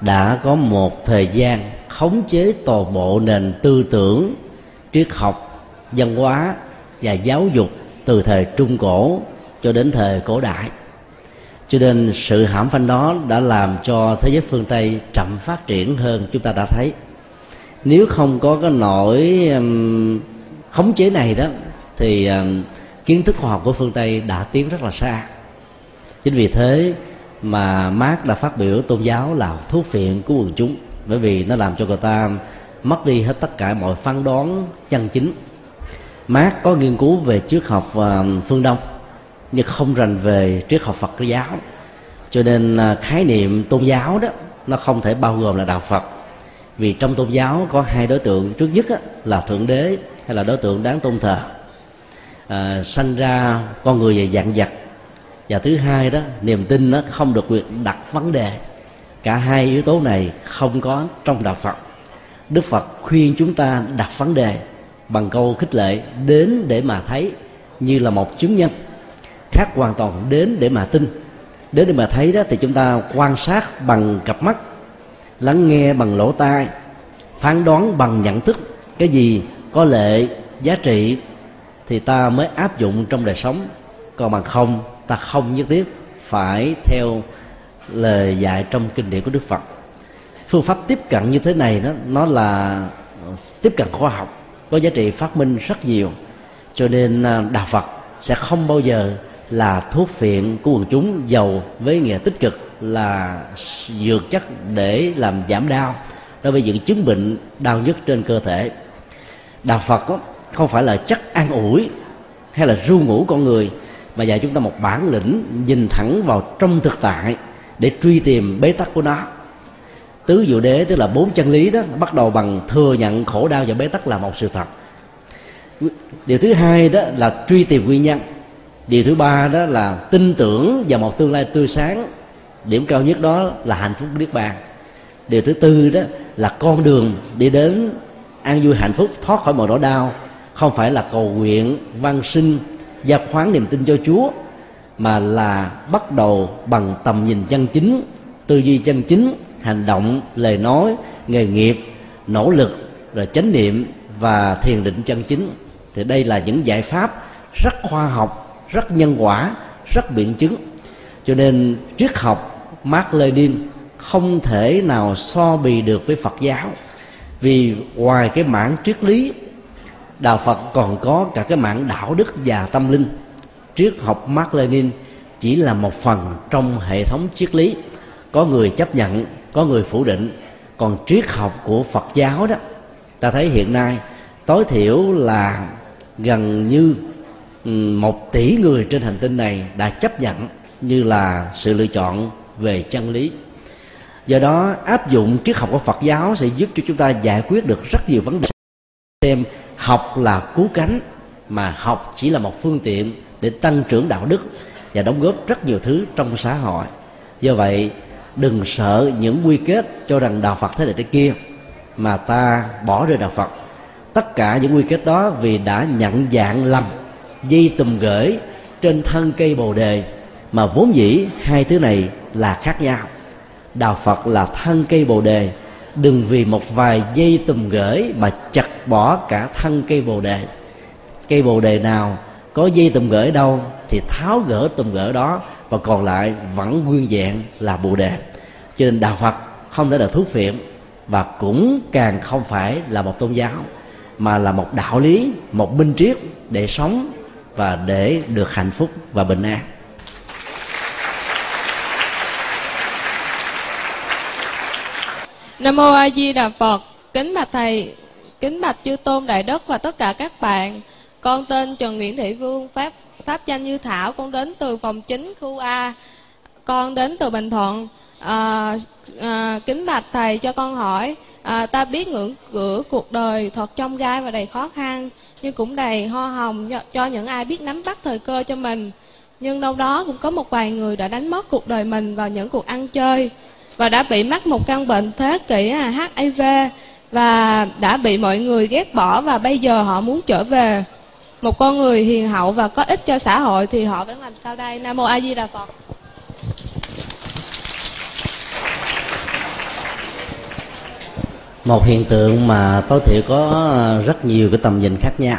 [SPEAKER 2] đã có một thời gian khống chế toàn bộ nền tư tưởng triết học văn hóa và giáo dục từ thời trung cổ cho đến thời cổ đại. Cho nên sự hãm phanh đó đã làm cho thế giới phương tây chậm phát triển hơn chúng ta đã thấy. Nếu không có cái nỗi um, khống chế này đó thì um, kiến thức khoa học của phương tây đã tiến rất là xa. Chính vì thế mà Mark đã phát biểu tôn giáo là thuốc phiện của quần chúng. Bởi vì nó làm cho người ta mất đi hết tất cả mọi phán đoán chân chính. Mark có nghiên cứu về triết học à, phương Đông nhưng không rành về triết học Phật giáo. Cho nên à, khái niệm tôn giáo đó nó không thể bao gồm là đạo Phật. Vì trong tôn giáo có hai đối tượng. Trước nhất là thượng đế hay là đối tượng đáng tôn thờ. À, sanh ra con người về dạng vật và thứ hai đó, niềm tin nó không được quyền đặt vấn đề. Cả hai yếu tố này không có trong đạo phật. Đức phật khuyên chúng ta đặt vấn đề bằng câu khích lệ đến để mà thấy như là một chứng nhân. Khác hoàn toàn đến để mà tin. Đến để mà thấy đó thì chúng ta quan sát bằng cặp mắt, lắng nghe bằng lỗ tai, phán đoán bằng nhận thức cái gì có lệ, giá trị thì ta mới áp dụng trong đời sống. Còn bằng không ta không nhất thiết phải theo lời dạy trong kinh điển của đức phật. Phương pháp tiếp cận như thế này đó nó là ờ, tiếp cận khoa học có giá trị phát minh rất nhiều. Cho nên ờ, đạo phật sẽ không bao giờ là thuốc phiện của quần chúng giàu với nghĩa tích cực là dược chất để làm giảm đau đối với những chứng bệnh đau nhất trên cơ thể. Đạo phật đó, không phải là chất an ủi hay là ru ngủ con người mà dạy chúng ta một bản lĩnh nhìn thẳng vào trong thực tại để truy tìm bế tắc của nó. Tứ diệu đế tức là bốn chân lý đó, bắt đầu bằng thừa nhận khổ đau và bế tắc là một sự thật. Điều thứ hai đó là truy tìm nguyên nhân. Điều thứ ba đó là tin tưởng vào một tương lai tươi sáng. Điểm cao nhất đó là hạnh phúc niết bàn. Điều thứ tư đó là con đường đi đến an vui hạnh phúc thoát khỏi mọi nỗi đau, không phải là cầu nguyện văn sinh gia khoán niềm tin cho chúa, mà là bắt đầu bằng tầm nhìn chân chính, tư duy chân chính, hành động, lời nói, nghề nghiệp, nỗ lực, rồi chánh niệm và thiền định chân chính. Thì đây là những giải pháp rất khoa học, rất nhân quả, rất biện chứng. Cho nên triết học Mark Lenin không thể nào so bì được với Phật giáo, vì ngoài cái mảng triết lý đạo Phật còn có cả cái mảng đạo đức và tâm linh. Triết học Mark Lenin chỉ là một phần trong hệ thống triết lý. Có người chấp nhận, có người phủ định. Còn triết học của Phật giáo đó, ta thấy hiện nay tối thiểu là gần như một tỷ người trên hành tinh này đã chấp nhận như là sự lựa chọn về chân lý. Do đó, áp dụng triết học của phật giáo sẽ giúp cho chúng ta giải quyết được rất nhiều vấn đề. Xem học là cứu cánh, mà học chỉ là một phương tiện để tăng trưởng đạo đức và đóng góp rất nhiều thứ trong xã hội. Do vậy, đừng sợ những quy kết cho rằng đạo phật thế này thế kia, mà ta bỏ rơi đạo phật. Tất cả những quy kết đó vì đã nhận dạng lầm, dây tùm gửi trên thân cây bồ đề, mà vốn dĩ hai thứ này là khác nhau. Đạo phật là thân cây bồ đề đừng vì một vài dây tùm gửi mà chặt bỏ cả thân cây bồ đề. Cây bồ đề nào có dây tùm gửi đâu thì tháo gỡ tùm gỡ đó, và còn lại vẫn nguyên vẹn là bồ đề. Cho nên đạo phật không thể là thuốc phiện và cũng càng không phải là một tôn giáo, mà là một đạo lý, một minh triết để sống và để được hạnh phúc và bình an.
[SPEAKER 7] Nam mô A Di Đà Phật. Kính bạch thầy, kính bạch chư tôn đại đức và tất cả các bạn. Con tên Trần Nguyễn Thị Vương, pháp pháp danh Như Thảo, con đến từ phòng chính khu A. Con đến từ Bình Thuận. À, à, kính bạch thầy cho con hỏi à, ta biết ngưỡng cửa cuộc đời thật trong gai và đầy khó khăn nhưng cũng đầy hoa hồng cho, cho những ai biết nắm bắt thời cơ cho mình nhưng đâu đó cũng có một vài người đã đánh mất cuộc đời mình vào những cuộc ăn chơi và đã bị mắc một căn bệnh thế kỷ là HIV và đã bị mọi người ghét bỏ và bây giờ họ muốn trở về. Một con người hiền hậu và có ích cho xã hội thì họ vẫn làm sao đây? Nam mô a di đà phật.
[SPEAKER 2] Một hiện tượng mà tối thiểu có rất nhiều cái tầm nhìn khác nhau.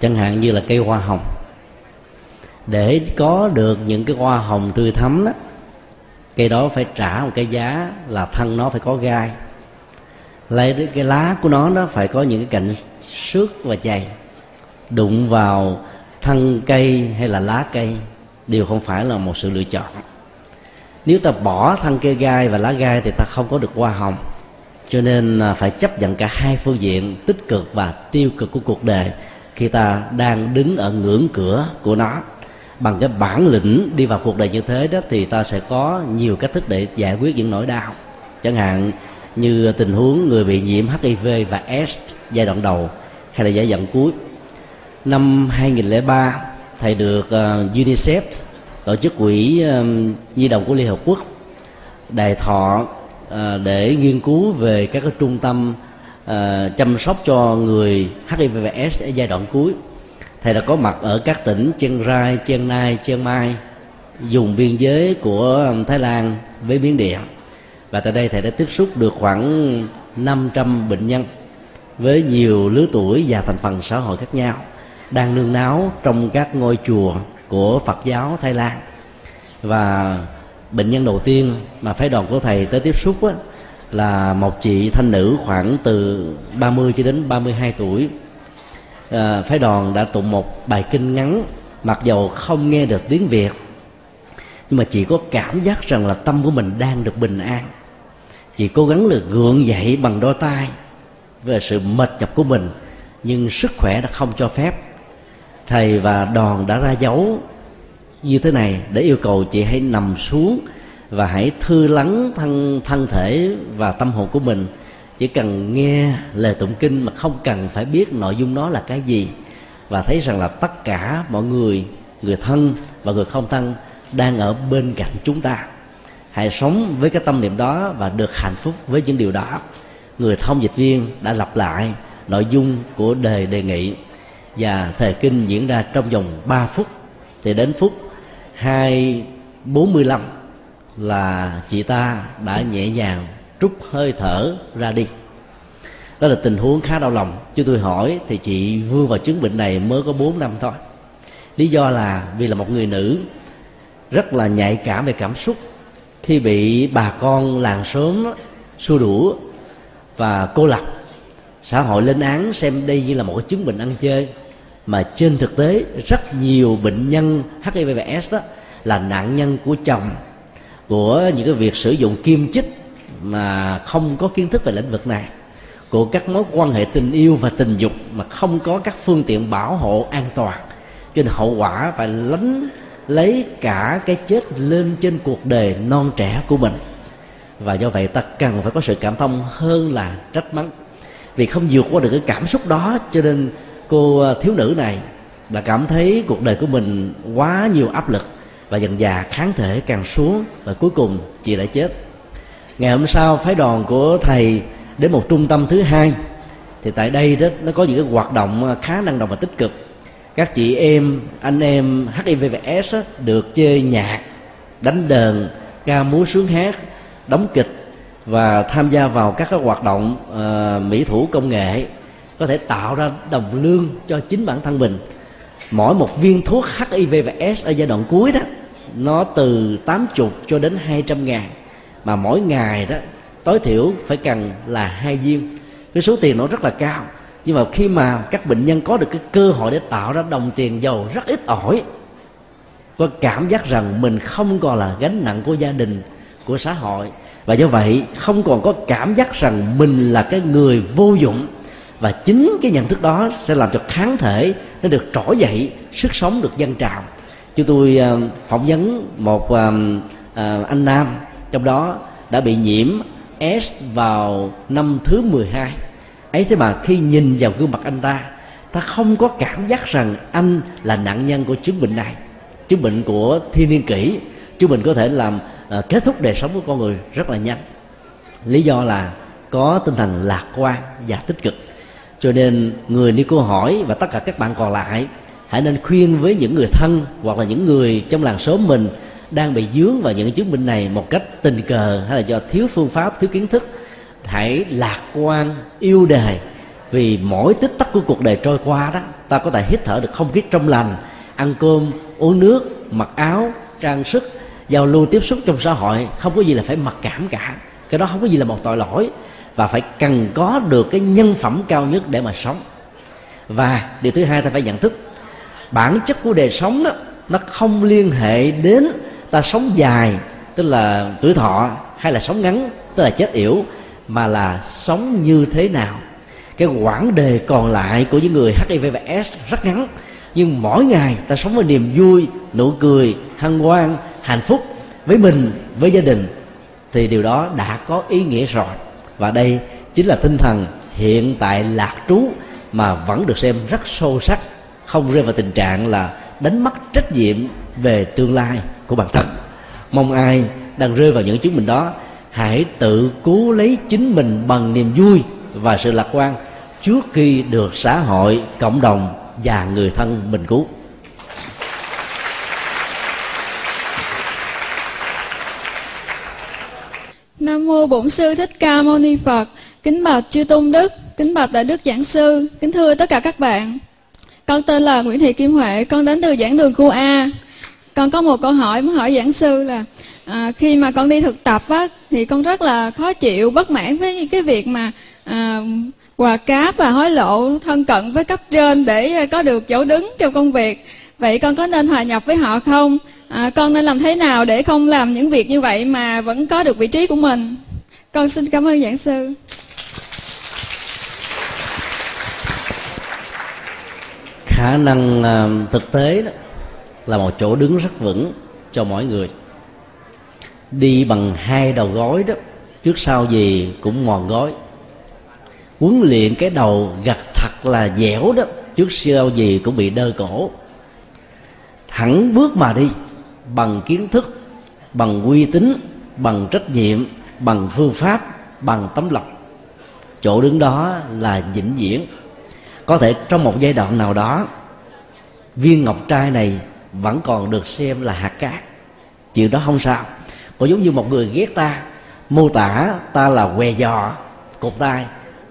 [SPEAKER 2] Chẳng hạn như là cây hoa hồng. Để có được những cái hoa hồng tươi thắm đó cây đó phải trả một cái giá là thân nó phải có gai. Lấy cái lá của nó nó phải có những cái cạnh xước và chày. Đụng vào thân cây hay là lá cây đều không phải là một sự lựa chọn. Nếu ta bỏ thân cây gai và lá gai thì ta không có được hoa hồng. Cho nên à, phải chấp nhận cả hai phương diện tích cực và tiêu cực của cuộc đời khi ta đang đứng ở ngưỡng cửa của nó bằng cái bản lĩnh đi vào cuộc đời như thế đó thì ta sẽ có nhiều cách thức để giải quyết những nỗi đau. Chẳng hạn như tình huống người bị nhiễm HIV và S giai đoạn đầu hay là giai đoạn cuối. Năm 2003 thầy được uh, UNICEF tổ chức quỹ uh, nhi đồng của Liên Hợp Quốc đài thọ uh, để nghiên cứu về các cái trung tâm uh, chăm sóc cho người HIV và S ở giai đoạn cuối thầy đã có mặt ở các tỉnh Chiang Rai, Chiang Nai, Chiang Mai dùng biên giới của um, Thái Lan với Miến Điện và tại đây thầy đã tiếp xúc được khoảng 500 bệnh nhân với nhiều lứa tuổi và thành phần xã hội khác nhau đang nương náu trong các ngôi chùa của Phật giáo Thái Lan. Và bệnh nhân đầu tiên mà phái đoàn của thầy tới tiếp xúc á, là một chị thanh nữ khoảng từ 30 cho đến 32 tuổi à, phái đoàn đã tụng một bài kinh ngắn mặc dầu không nghe được tiếng việt. Nhưng mà chị có cảm giác rằng là tâm của mình đang được bình an. Chị cố gắng là gượng dậy bằng đôi tay về sự mệt nhọc của mình nhưng sức khỏe đã không cho phép. Thầy và đoàn đã ra dấu như thế này để yêu cầu chị hãy nằm xuống và hãy thư lắng thân thân thể và tâm hồn của mình chỉ cần nghe lời tụng kinh mà không cần phải biết nội dung đó là cái gì. Và thấy rằng là tất cả mọi người người thân và người không thân đang ở bên cạnh chúng ta. Hãy sống với cái tâm niệm đó và được hạnh phúc với những điều đó. Người thông dịch viên đã lặp lại nội dung của đề đề nghị. Và thời kinh diễn ra trong vòng 3 phút. Thì đến phút hai bốn mươi lăm là chị ta đã nhẹ nhàng trút hơi thở ra đi. Đó là tình huống khá đau lòng. Chứ tôi hỏi thì chị vương vào chứng bệnh này mới có 4 năm thôi. Lý do là vì là một người nữ rất là nhạy cảm về cảm xúc. Khi bị bà con làng sớm xua đuổi và cô lập, xã hội lên án xem đây như là một chứng bệnh ăn chơi. Mà trên thực tế, rất nhiều bệnh nhân HIV và S đó là nạn nhân của chồng, của những cái việc sử dụng kim chích mà không có kiến thức về lĩnh vực này, của các mối quan hệ tình yêu và tình dục mà không có các phương tiện bảo hộ an toàn. Cho nên hậu quả phải lánh lấy cả cái chết lên trên cuộc đời non trẻ của mình. Và do vậy ta cần phải có sự cảm thông hơn là trách mắng. Vì không vượt qua được cái cảm xúc đó, cho nên cô à, thiếu nữ này đã cảm thấy cuộc đời của mình quá nhiều áp lực và dần dà kháng thể càng xuống và cuối cùng chị đã chết ngày hôm sau phái đoàn của thầy đến một trung tâm thứ hai. Thì tại đây đó nó có những cái hoạt động à, khá năng động và tích cực. Các chị em anh em hiv và s được chơi nhạc đánh đờn ca múa sướng hát đóng kịch và tham gia vào các cái hoạt động uh, mỹ thủ công nghệ có thể tạo ra đồng lương cho chính bản thân mình. Mỗi một viên thuốc HIV và S ở giai đoạn cuối đó nó từ 80 cho đến 200 ngàn mà mỗi ngày đó, tối thiểu phải cần là hai viên. Cái số tiền nó rất là cao. Nhưng mà khi mà các bệnh nhân có được cái cơ hội để tạo ra đồng tiền giàu rất ít ỏi, có cảm giác rằng mình không còn là gánh nặng của gia đình, của xã hội. Và do vậy, không còn có cảm giác rằng mình là cái người vô dụng. Và chính cái nhận thức đó sẽ làm cho kháng thể nó được trỗi dậy, sức sống được dân trào. Chúng tôi ờ, phỏng vấn một ờ, ờ, anh nam trong đó đã bị nhiễm S vào năm thứ 12 ấy thế mà khi nhìn vào gương mặt anh ta ta không có cảm giác rằng anh là nạn nhân của chứng bệnh này. Chứng bệnh của thiên niên kỷ chứng bệnh có thể làm uh, kết thúc đời sống của con người rất là nhanh. Lý do là có tinh thần lạc quan và tích cực. Cho nên người đi câu hỏi và tất cả các bạn còn lại hãy nên khuyên với những người thân hoặc là những người trong làng xóm mình đang bị dướng vào những chứng bệnh này một cách tình cờ hay là do thiếu phương pháp, thiếu kiến thức, hãy lạc quan, yêu đời vì mỗi tích tắc của cuộc đời trôi qua đó, ta có thể hít thở được không khí trong lành, ăn cơm, uống nước, mặc áo, trang sức, giao lưu tiếp xúc trong xã hội, không có gì là phải mặc cảm cả. Cái đó không có gì là một tội lỗi và phải cần có được cái nhân phẩm cao nhất để mà sống. Và điều thứ hai ta phải nhận thức, bản chất của đời sống đó, nó không liên hệ đến ta sống dài, tức là tuổi thọ, hay là sống ngắn, tức là chết yểu, mà là sống như thế nào. Cái quãng đề còn lại của những người hiv và s rất ngắn, nhưng mỗi ngày ta sống với niềm vui, nụ cười, hân hoan, hạnh phúc với mình, với gia đình, thì điều đó đã có ý nghĩa rồi. Và đây chính là tinh thần hiện tại lạc trú mà vẫn được xem rất sâu sắc, không rơi vào tình trạng là đánh mất trách nhiệm về tương lai của bản thân mong ai đang rơi vào những chứng minh đó hãy tự cứu lấy chính mình bằng niềm vui và sự lạc quan trước khi được xã hội cộng đồng và người thân mình cứu
[SPEAKER 5] Nam mô Bổn sư Thích Ca Mâu Ni Phật. Kính bạch chư tôn đức, kính bạch đại đức giảng sư, kính thưa tất cả các bạn. Con tên là Nguyễn Thị Kim Huệ, con đến từ giảng đường khu A. Con có một câu hỏi muốn hỏi giảng sư là à, khi mà con đi thực tập á, thì con rất là khó chịu, bất mãn với cái việc mà à, quà cáp và hối lộ thân cận với cấp trên để có được chỗ đứng trong công việc. Vậy con có nên hòa nhập với họ không? À, con nên làm thế nào để không làm những việc như vậy mà vẫn có được vị trí của mình? Con xin cảm ơn giảng sư.
[SPEAKER 2] khả năng uh, thực tế đó là một chỗ đứng rất vững cho mỗi người. Đi bằng hai đầu gối đó, trước sau gì cũng mòn gối huấn luyện cái đầu gặt thật là dẻo đó, trước sau gì cũng bị đơ cổ. Thẳng bước mà đi, bằng kiến thức, bằng uy tín, bằng trách nhiệm, bằng phương pháp, bằng tấm lòng. Chỗ đứng đó là vĩnh viễn. Có thể trong một giai đoạn nào đó, viên ngọc trai này vẫn còn được xem là hạt cát. Chuyện đó không sao. Còn giống như một người ghét ta, mô tả ta là què giò, cột tay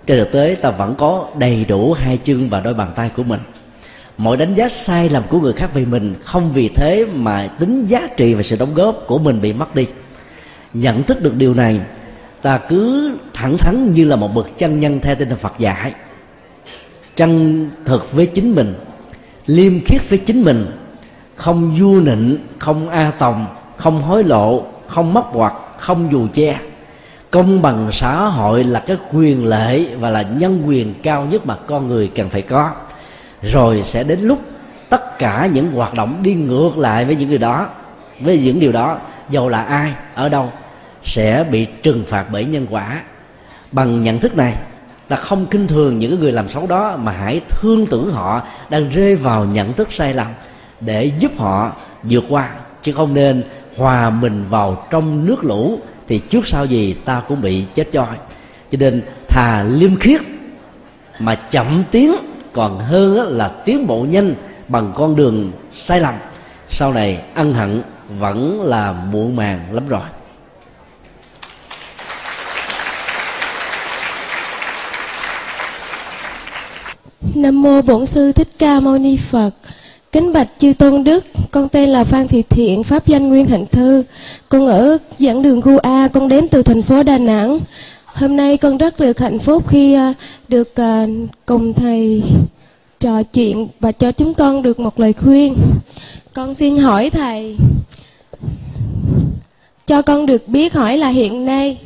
[SPEAKER 2] trên thực tế, ta vẫn có đầy đủ hai chân và đôi bàn tay của mình. Mọi đánh giá sai lầm của người khác về mình không vì thế mà tính giá trị và sự đóng góp của mình bị mất đi. Nhận thức được điều này, ta cứ thẳng thắn như là một bậc chân nhân theo tinh thần phật dạy. Chân thực với chính mình, liêm khiết với chính mình không du nịnh, không a tòng, không hối lộ, không mất hoặc không dù che. Công bằng xã hội là cái quyền lệ và là nhân quyền cao nhất mà con người cần phải có. Rồi sẽ đến lúc tất cả những hoạt động đi ngược lại với những điều đó, với những điều đó, dầu là ai, ở đâu, sẽ bị trừng phạt bởi nhân quả. Bằng nhận thức này, là không kinh thường những người làm xấu đó mà hãy thương tưởng họ đang rơi vào nhận thức sai lầm để giúp họ vượt qua, chứ không nên hòa mình vào trong nước lũ, thì trước sau gì ta cũng bị chết choi. Cho nên thà liêm khiết mà chậm tiến, còn hơn là tiến bộ nhanh bằng con đường sai lầm. Sau này ân hận vẫn là muộn màng lắm rồi.
[SPEAKER 11] Nam mô Bổn sư Thích Ca Mâu Ni Phật. Kính bạch chư tôn đức, con tên là Phan Thị Thiện, pháp danh Nguyên Hạnh Thư. Con ở giảng đường khu A, con đến từ thành phố Đà Nẵng. Hôm nay con rất được hạnh phúc khi à, được à, cùng thầy trò chuyện và cho chúng con được một lời khuyên. Con xin hỏi thầy, cho con được biết hỏi là hiện nay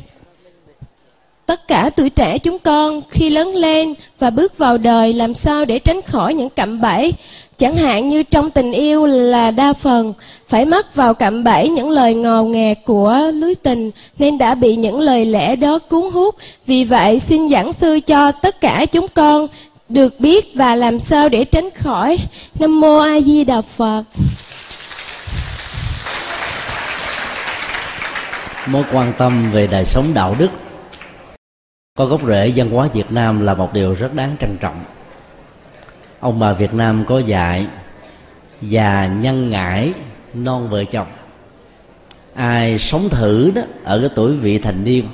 [SPEAKER 11] tất cả tuổi trẻ chúng con khi lớn lên và bước vào đời làm sao để tránh khỏi những cạm bẫy chẳng hạn như trong tình yêu là đa phần phải mắc vào cạm bẫy những lời ngò nghè của lưới tình, nên đã bị những lời lẽ đó cuốn hút. Vì vậy, xin giảng sư cho tất cả chúng con được biết và làm sao để tránh khỏi. Nam mô a di đà phật.
[SPEAKER 2] Mối quan tâm về đời sống đạo đức, có gốc rễ văn hóa việt nam là một điều rất đáng trân trọng ông bà việt nam có dạy, già nhân ngãi non vợ chồng. Ai sống thử đó, ở cái tuổi vị thành niên,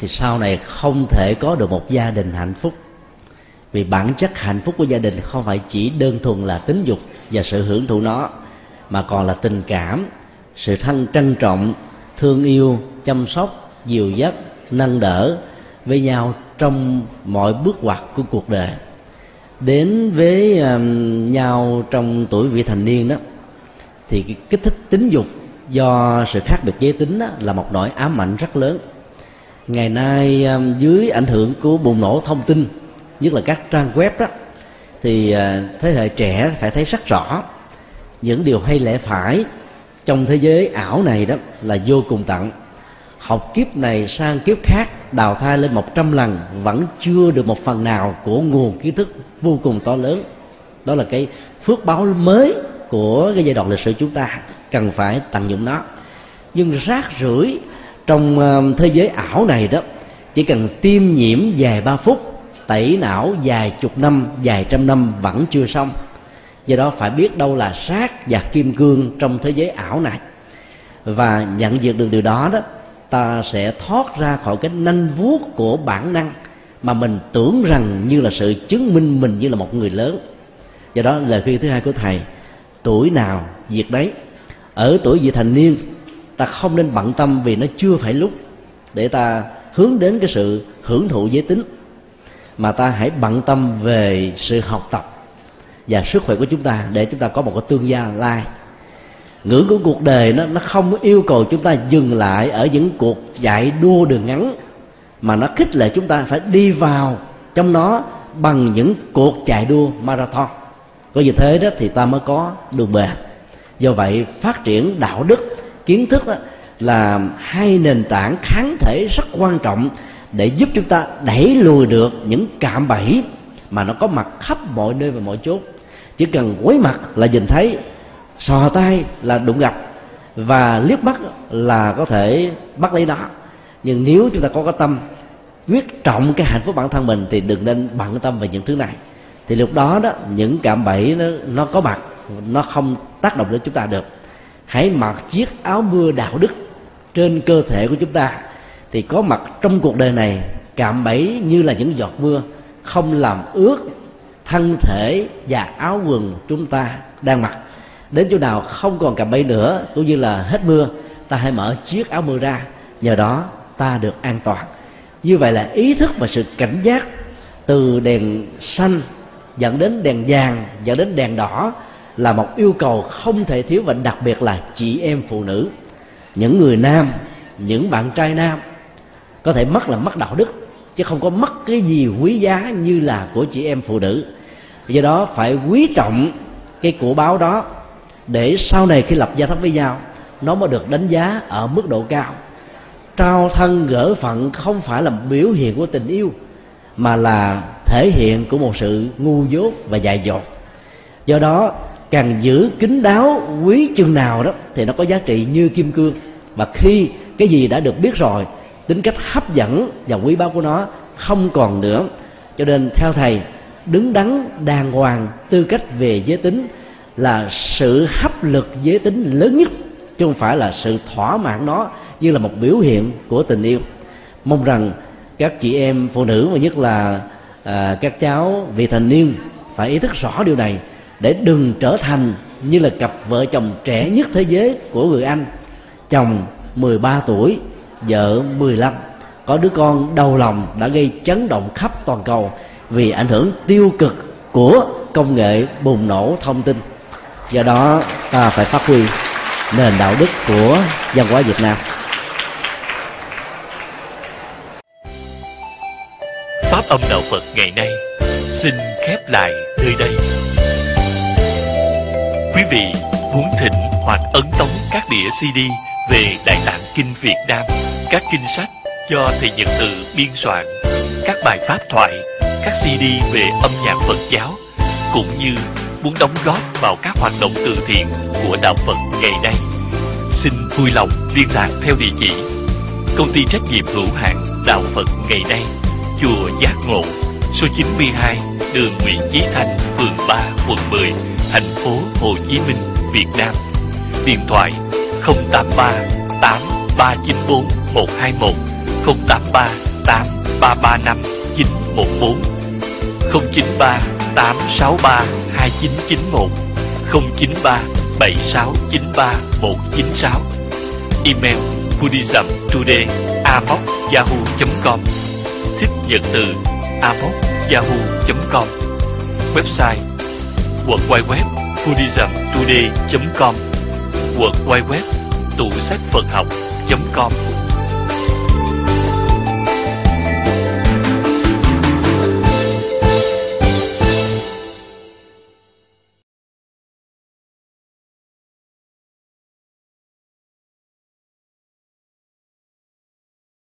[SPEAKER 2] thì sau này không thể có được một gia đình hạnh phúc. Vì bản chất hạnh phúc của gia đình không phải chỉ đơn thuần là tính dục và sự hưởng thụ nó, mà còn là tình cảm, sự thân trân trọng, thương yêu, chăm sóc, dìu dắt, nâng đỡ với nhau trong mọi bước ngoặt của cuộc đời đến với um, nhau trong tuổi vị thành niên đó thì cái kích thích tính dục do sự khác biệt giới tính đó, là một nỗi ám ảnh rất lớn. Ngày nay um, dưới ảnh hưởng của bùng nổ thông tin nhất là các trang web đó thì uh, thế hệ trẻ phải thấy rất rõ những điều hay lẽ phải trong thế giới ảo này đó là vô cùng tận. Học kiếp này sang kiếp khác đào thai lên một trăm lần vẫn chưa được một phần nào của nguồn kiến thức vô cùng to lớn. Đó là cái phước báo mới của cái giai đoạn lịch sử chúng ta cần phải tận dụng nó. Nhưng rác rưởi trong thế giới ảo này đó, chỉ cần tiêm nhiễm vài ba phút, tẩy não vài chục năm, vài trăm năm vẫn chưa xong. Do đó phải biết đâu là sát và kim cương trong thế giới ảo này. Và nhận diện được điều đó đó ta sẽ thoát ra khỏi cái nanh vuốt của bản năng mà mình tưởng rằng như là sự chứng minh mình như là một người lớn. Do đó, lời khuyên thứ hai của thầy, tuổi nào việc đấy. Ở tuổi vị thành niên, ta không nên bận tâm vì nó chưa phải lúc để ta hướng đến cái sự hưởng thụ giới tính, mà ta hãy bận tâm về sự học tập và sức khỏe của chúng ta để chúng ta có một cái tương gia lai ngưỡng của cuộc đời nó nó không yêu cầu chúng ta dừng lại ở những cuộc chạy đua đường ngắn, mà nó khích lệ chúng ta phải đi vào trong nó bằng những cuộc chạy đua marathon. Có như thế đó thì ta mới có đường bền. Do vậy, phát triển đạo đức, kiến thức đó là hai nền tảng kháng thể rất quan trọng để giúp chúng ta đẩy lùi được những cạm bẫy mà nó có mặt khắp mọi nơi và mọi chốt chỉ cần quấy mặt là nhìn thấy sò tay là đụng gặp và liếc mắt là có thể bắt lấy đó nhưng nếu chúng ta có cái tâm quyết trọng cái hạnh phúc bản thân mình thì đừng nên bận tâm về những thứ này. Thì lúc đó đó, những cạm bẫy nó nó có mặt, nó không tác động đến chúng ta được. Hãy mặc chiếc áo mưa đạo đức trên cơ thể của chúng ta. Thì có mặt trong cuộc đời này cạm bẫy như là những giọt mưa không làm ướt thân thể và áo quần chúng ta đang mặc đến chỗ nào không còn cạm bẫy nữa, cũng như là hết mưa, ta hãy mở chiếc áo mưa ra, nhờ đó ta được an toàn. Như vậy là ý thức và sự cảnh giác từ đèn xanh dẫn đến đèn vàng, dẫn đến đèn đỏ là một yêu cầu không thể thiếu và đặc biệt là chị em phụ nữ. Những người nam, những bạn trai nam có thể mất là mất đạo đức, chứ không có mất cái gì quý giá như là của chị em phụ nữ. Do đó phải quý trọng cái của báo đó để sau này khi lập gia thất với nhau, nó mới được đánh giá ở mức độ cao. Trao thân gỡ phận không phải là biểu hiện của tình yêu, mà là thể hiện của một sự ngu dốt và dại dột. Do đó, càng giữ kín đáo quý chừng nào đó, thì nó có giá trị như kim cương. Và khi cái gì đã được biết rồi, tính cách hấp dẫn và quý báu của nó không còn nữa. Cho nên theo thầy, đứng đắn đàng hoàng tư cách về giới tính là sự hấp lực giới tính lớn nhất chứ không phải là sự thỏa mãn nó như là một biểu hiện của tình yêu. Mong rằng các chị em phụ nữ và nhất là à, các cháu vị thành niên phải ý thức rõ điều này để đừng trở thành như là cặp vợ chồng trẻ nhất thế giới của người Anh. Chồng 13 tuổi vợ 15 có đứa con đầu lòng đã gây chấn động khắp toàn cầu vì ảnh hưởng tiêu cực của công nghệ bùng nổ thông tin do đó ta phải phát huy nền đạo đức của văn hóa Việt Nam
[SPEAKER 12] Pháp âm đạo Phật ngày nay xin khép lại nơi đây. Quý vị muốn thỉnh hoặc ấn tống các đĩa CD về Đại Tạng Kinh Việt Nam, các kinh sách do Thầy Nhật Từ biên soạn, các bài pháp thoại, các CD về âm nhạc Phật giáo, cũng như muốn đóng góp vào các hoạt động từ thiện của Đạo Phật ngày nay. Xin vui lòng liên lạc theo địa chỉ Công ty trách nhiệm hữu hạn Đạo Phật ngày nay, chùa Giác Ngộ, số 92, đường Nguyễn Chí Thanh, phường 3, quận 10, thành phố Hồ Chí Minh, Việt Nam. Điện thoại 083 8394 121 083 8335 914 093 863 2991 093 7693 196 Email buddhism today yahoo.com Thích nhận từ yahoo.com Website www buddhismtoday.com www tủ sách Phật học.com